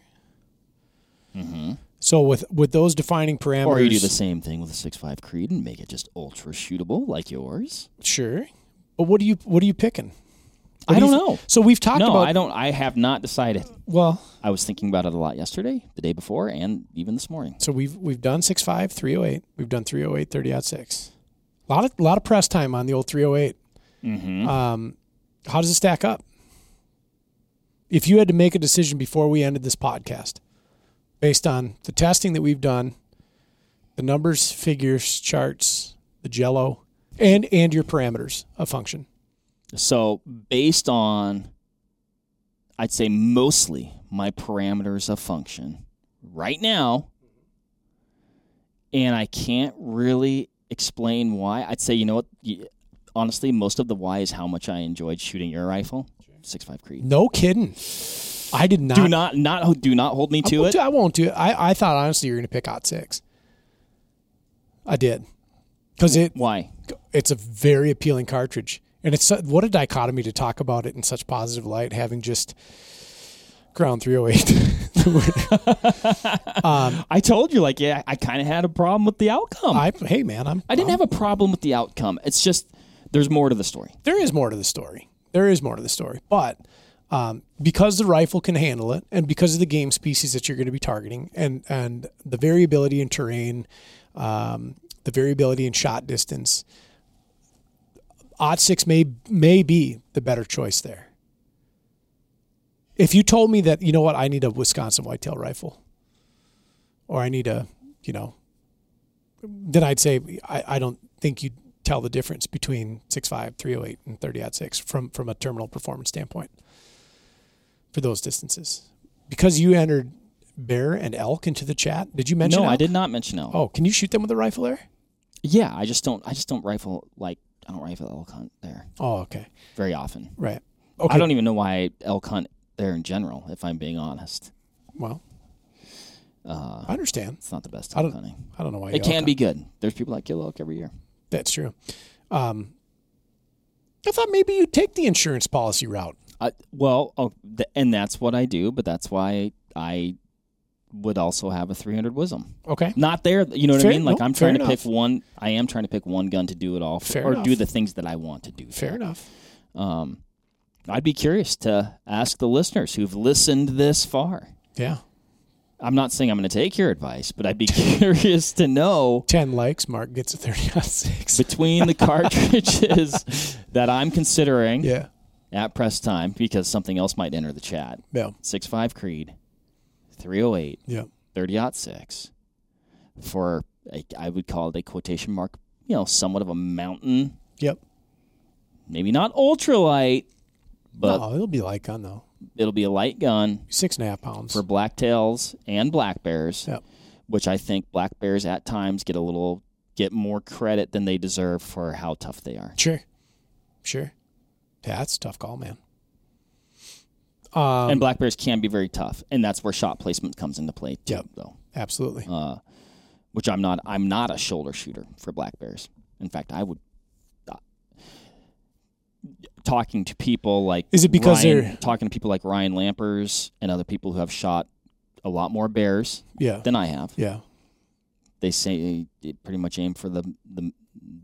Mm-hmm. So with with those defining parameters, Or you do the same thing with a six five Creed and make it just ultra shootable like yours. sure. But what do you what are you picking? I What do don't know. So we've talked No, about I don't. I have not decided. well. I was thinking about it a lot yesterday, the day before, and even this morning. So we've we've done 6.5, 308. We've done 308, 30 out six. A lot of lot of press time on the old 308. Mm-hmm. Um, how does it stack up? If you had to make a decision before we ended this podcast, based on the testing that we've done, the numbers, figures, charts, the Jello, and and your parameters of function. So, based on, I'd say mostly my parameters of function right now, and I can't really explain why. I'd say, you know what? Honestly, most of the why is how much I enjoyed shooting your rifle, six five Creed. No kidding. I did not. Do not, not, do not hold me I to it. do- I won't do it. I, I thought honestly you were going to pick out six. I did because it Why? it's a very appealing cartridge, and it's what a dichotomy to talk about it in such positive light, having just ground 308. *laughs* um, I told you, like, yeah, I kind of had a problem with the outcome. I, hey man, I'm i didn't have a problem with the outcome. It's just there's more to the story. there is more to the story. There is more to the story, but um, because the rifle can handle it, and because of the game species that you're going to be targeting, and and the variability in terrain, um, the variability in shot distance, Odd six may may be the better choice there. If you told me that you know what I need a Wisconsin whitetail rifle, or I need a you know, then I'd say I, I don't think you'd tell the difference between 6.5, 308, and 30 6 from, from a terminal performance standpoint for those distances. Because you entered bear and elk into the chat, did you mention no, I did not mention elk. Oh, can you shoot them with a rifle there? Yeah, I just don't. I just don't rifle like I don't rifle elk hunt there Oh, okay. very often. Right. Okay. I don't even know why I elk hunt there in general. If I'm being honest, Well, uh, I understand. it's not the best I elk don't- hunting. I don't know why. It can elk be good. There's people that kill elk every year. That's true. Um, I thought maybe you'd take the insurance policy route. I, well, oh, th- and that's what I do, but that's why I would also have a 300 Wisdom. Okay. Not there, you know what Fair- I mean? Like no, I'm trying to enough. pick one. I am trying to pick one gun to do it all, for, Fair or enough. do the things that I want to do. Fair enough. Um, I'd be curious to ask the listeners who've listened this far. Yeah. I'm not saying I'm going to take your advice, but I'd be *laughs* curious to know Ten likes. Mark gets a thirty on six. between the *laughs* cartridges that I'm considering Yeah. at press time, because something else might enter the chat. Yeah. 6.5 Creed, 308, Yeah. 30 6 for a, I would call it a quotation mark, you know, somewhat of a mountain, Yep. maybe not ultralight, but no, it'll be light gun though. it'll be a light gun Six and a half pounds. for blacktails and black bears, Yep. which I think black bears at times get a little get more credit than they deserve for how tough they are. Sure. Sure. Yeah, that's a tough call, man. Um, and black bears can be very tough, and that's where shot placement comes into play too, Yep. though. absolutely. Uh, which I'm not. I'm not a shoulder shooter for black bears. In fact, I would. Uh, talking to people like Is it because Ryan, they're- talking to people like Ryan Lampers and other people who have shot a lot more bears yeah. than I have? Yeah. They say it pretty much aim for the the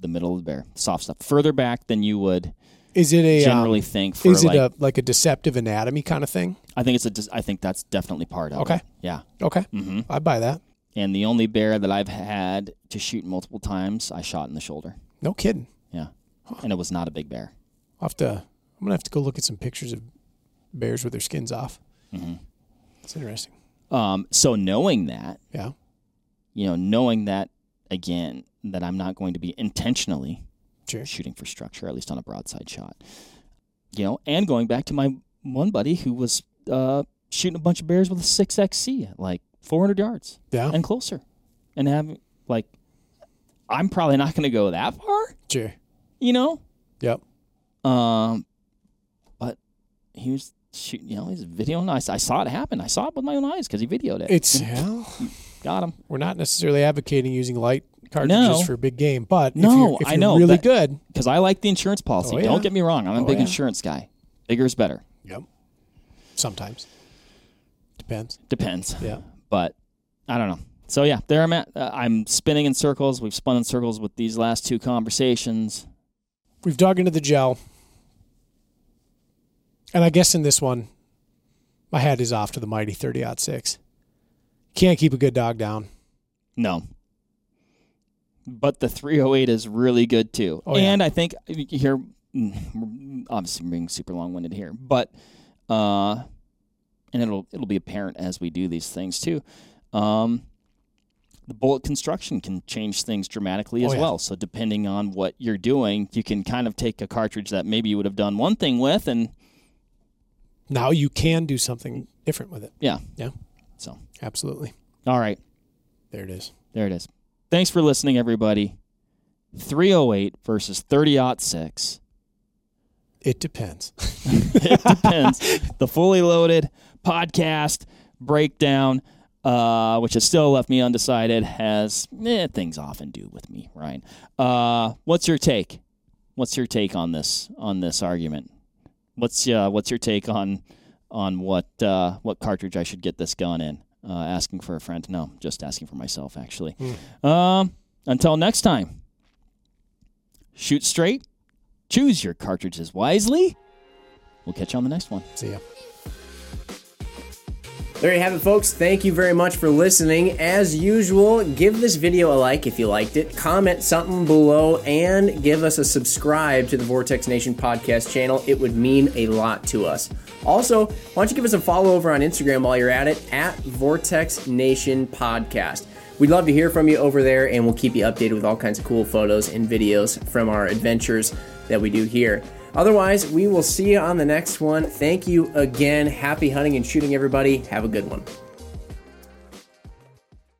the middle of the bear, soft stuff, further back than you would Is it a um, generally think. For is it like, a like a deceptive anatomy kind of thing? I think it's a. dis- I think that's definitely part of Okay. it. Yeah. Okay. Mm-hmm. I buy that. And the only bear that I've had to shoot multiple times, I shot in the shoulder. No kidding. Yeah. And it was not a big bear. I'll have to. I'm gonna have to go look at some pictures of bears with their skins off. hmm It's interesting. Um, so knowing that, Yeah. you know, knowing that again, that I'm not going to be intentionally Sure. shooting for structure, at least on a broadside shot. You know, and going back to my one buddy who was uh, shooting a bunch of bears with a six XC at like 400 yards Yeah. and closer, and having like, I'm probably not going to go that far. Sure. You know, Yep. um, but he was shooting. You know, he's videoing. I, I saw it happen. I saw it with my own eyes because he videoed it. It's well, got him. we're not necessarily advocating using light cartridges No. for a big game, but No, if you're, if I you're know, really that- good. because I like the insurance policy. Oh, yeah. Don't get me wrong; I'm a Oh, big yeah. insurance guy. Bigger is better. Yep. Sometimes. Depends. Depends, Yeah. but I don't know. So yeah, there I'm at. Uh, I'm spinning in circles. We've spun in circles with these last two conversations. We've dug into the gel. And I guess in this one, my head is off to the mighty 30 out 6. Can't keep a good dog down. No, but the 308 is really good too. Oh, yeah. and I think here, mm, obviously, I'm being super long-winded here, but uh, and it'll it'll be apparent as we do these things too. Um, the bullet construction can change things dramatically as Oh, yeah. well. So depending on what you're doing, you can kind of take a cartridge that maybe you would have done one thing with, and Now you can do something different with it. yeah, Yeah. So Absolutely. all right, There it is. there it is. Thanks for listening, everybody. 308 versus 30 6. It depends. *laughs* *laughs* it depends. the fully loaded podcast breakdown, uh, which has still left me undecided, has eh, things often do with me, Ryan. Uh, what's your take? What's your take on this on this argument? What's uh, what's your take on on what uh, what cartridge I should get this gun in? Uh, asking for a friend? No, just asking for myself, actually. Um, until next time, shoot straight, choose your cartridges wisely. We'll catch you on the next one. See ya. There you have it, folks. Thank you very much for listening. As usual, give this video a like if you liked it, comment something below, and give us a subscribe to the Vortex Nation podcast channel. It would mean a lot to us. Also, why don't you give us a follow over on Instagram while you're at it at Vortex Nation Podcast. We'd love to hear from you over there, and we'll keep you updated with all kinds of cool photos and videos from our adventures that we do here. Otherwise, we will see you on the next one. Thank you again. Happy hunting and shooting, everybody. Have a good one.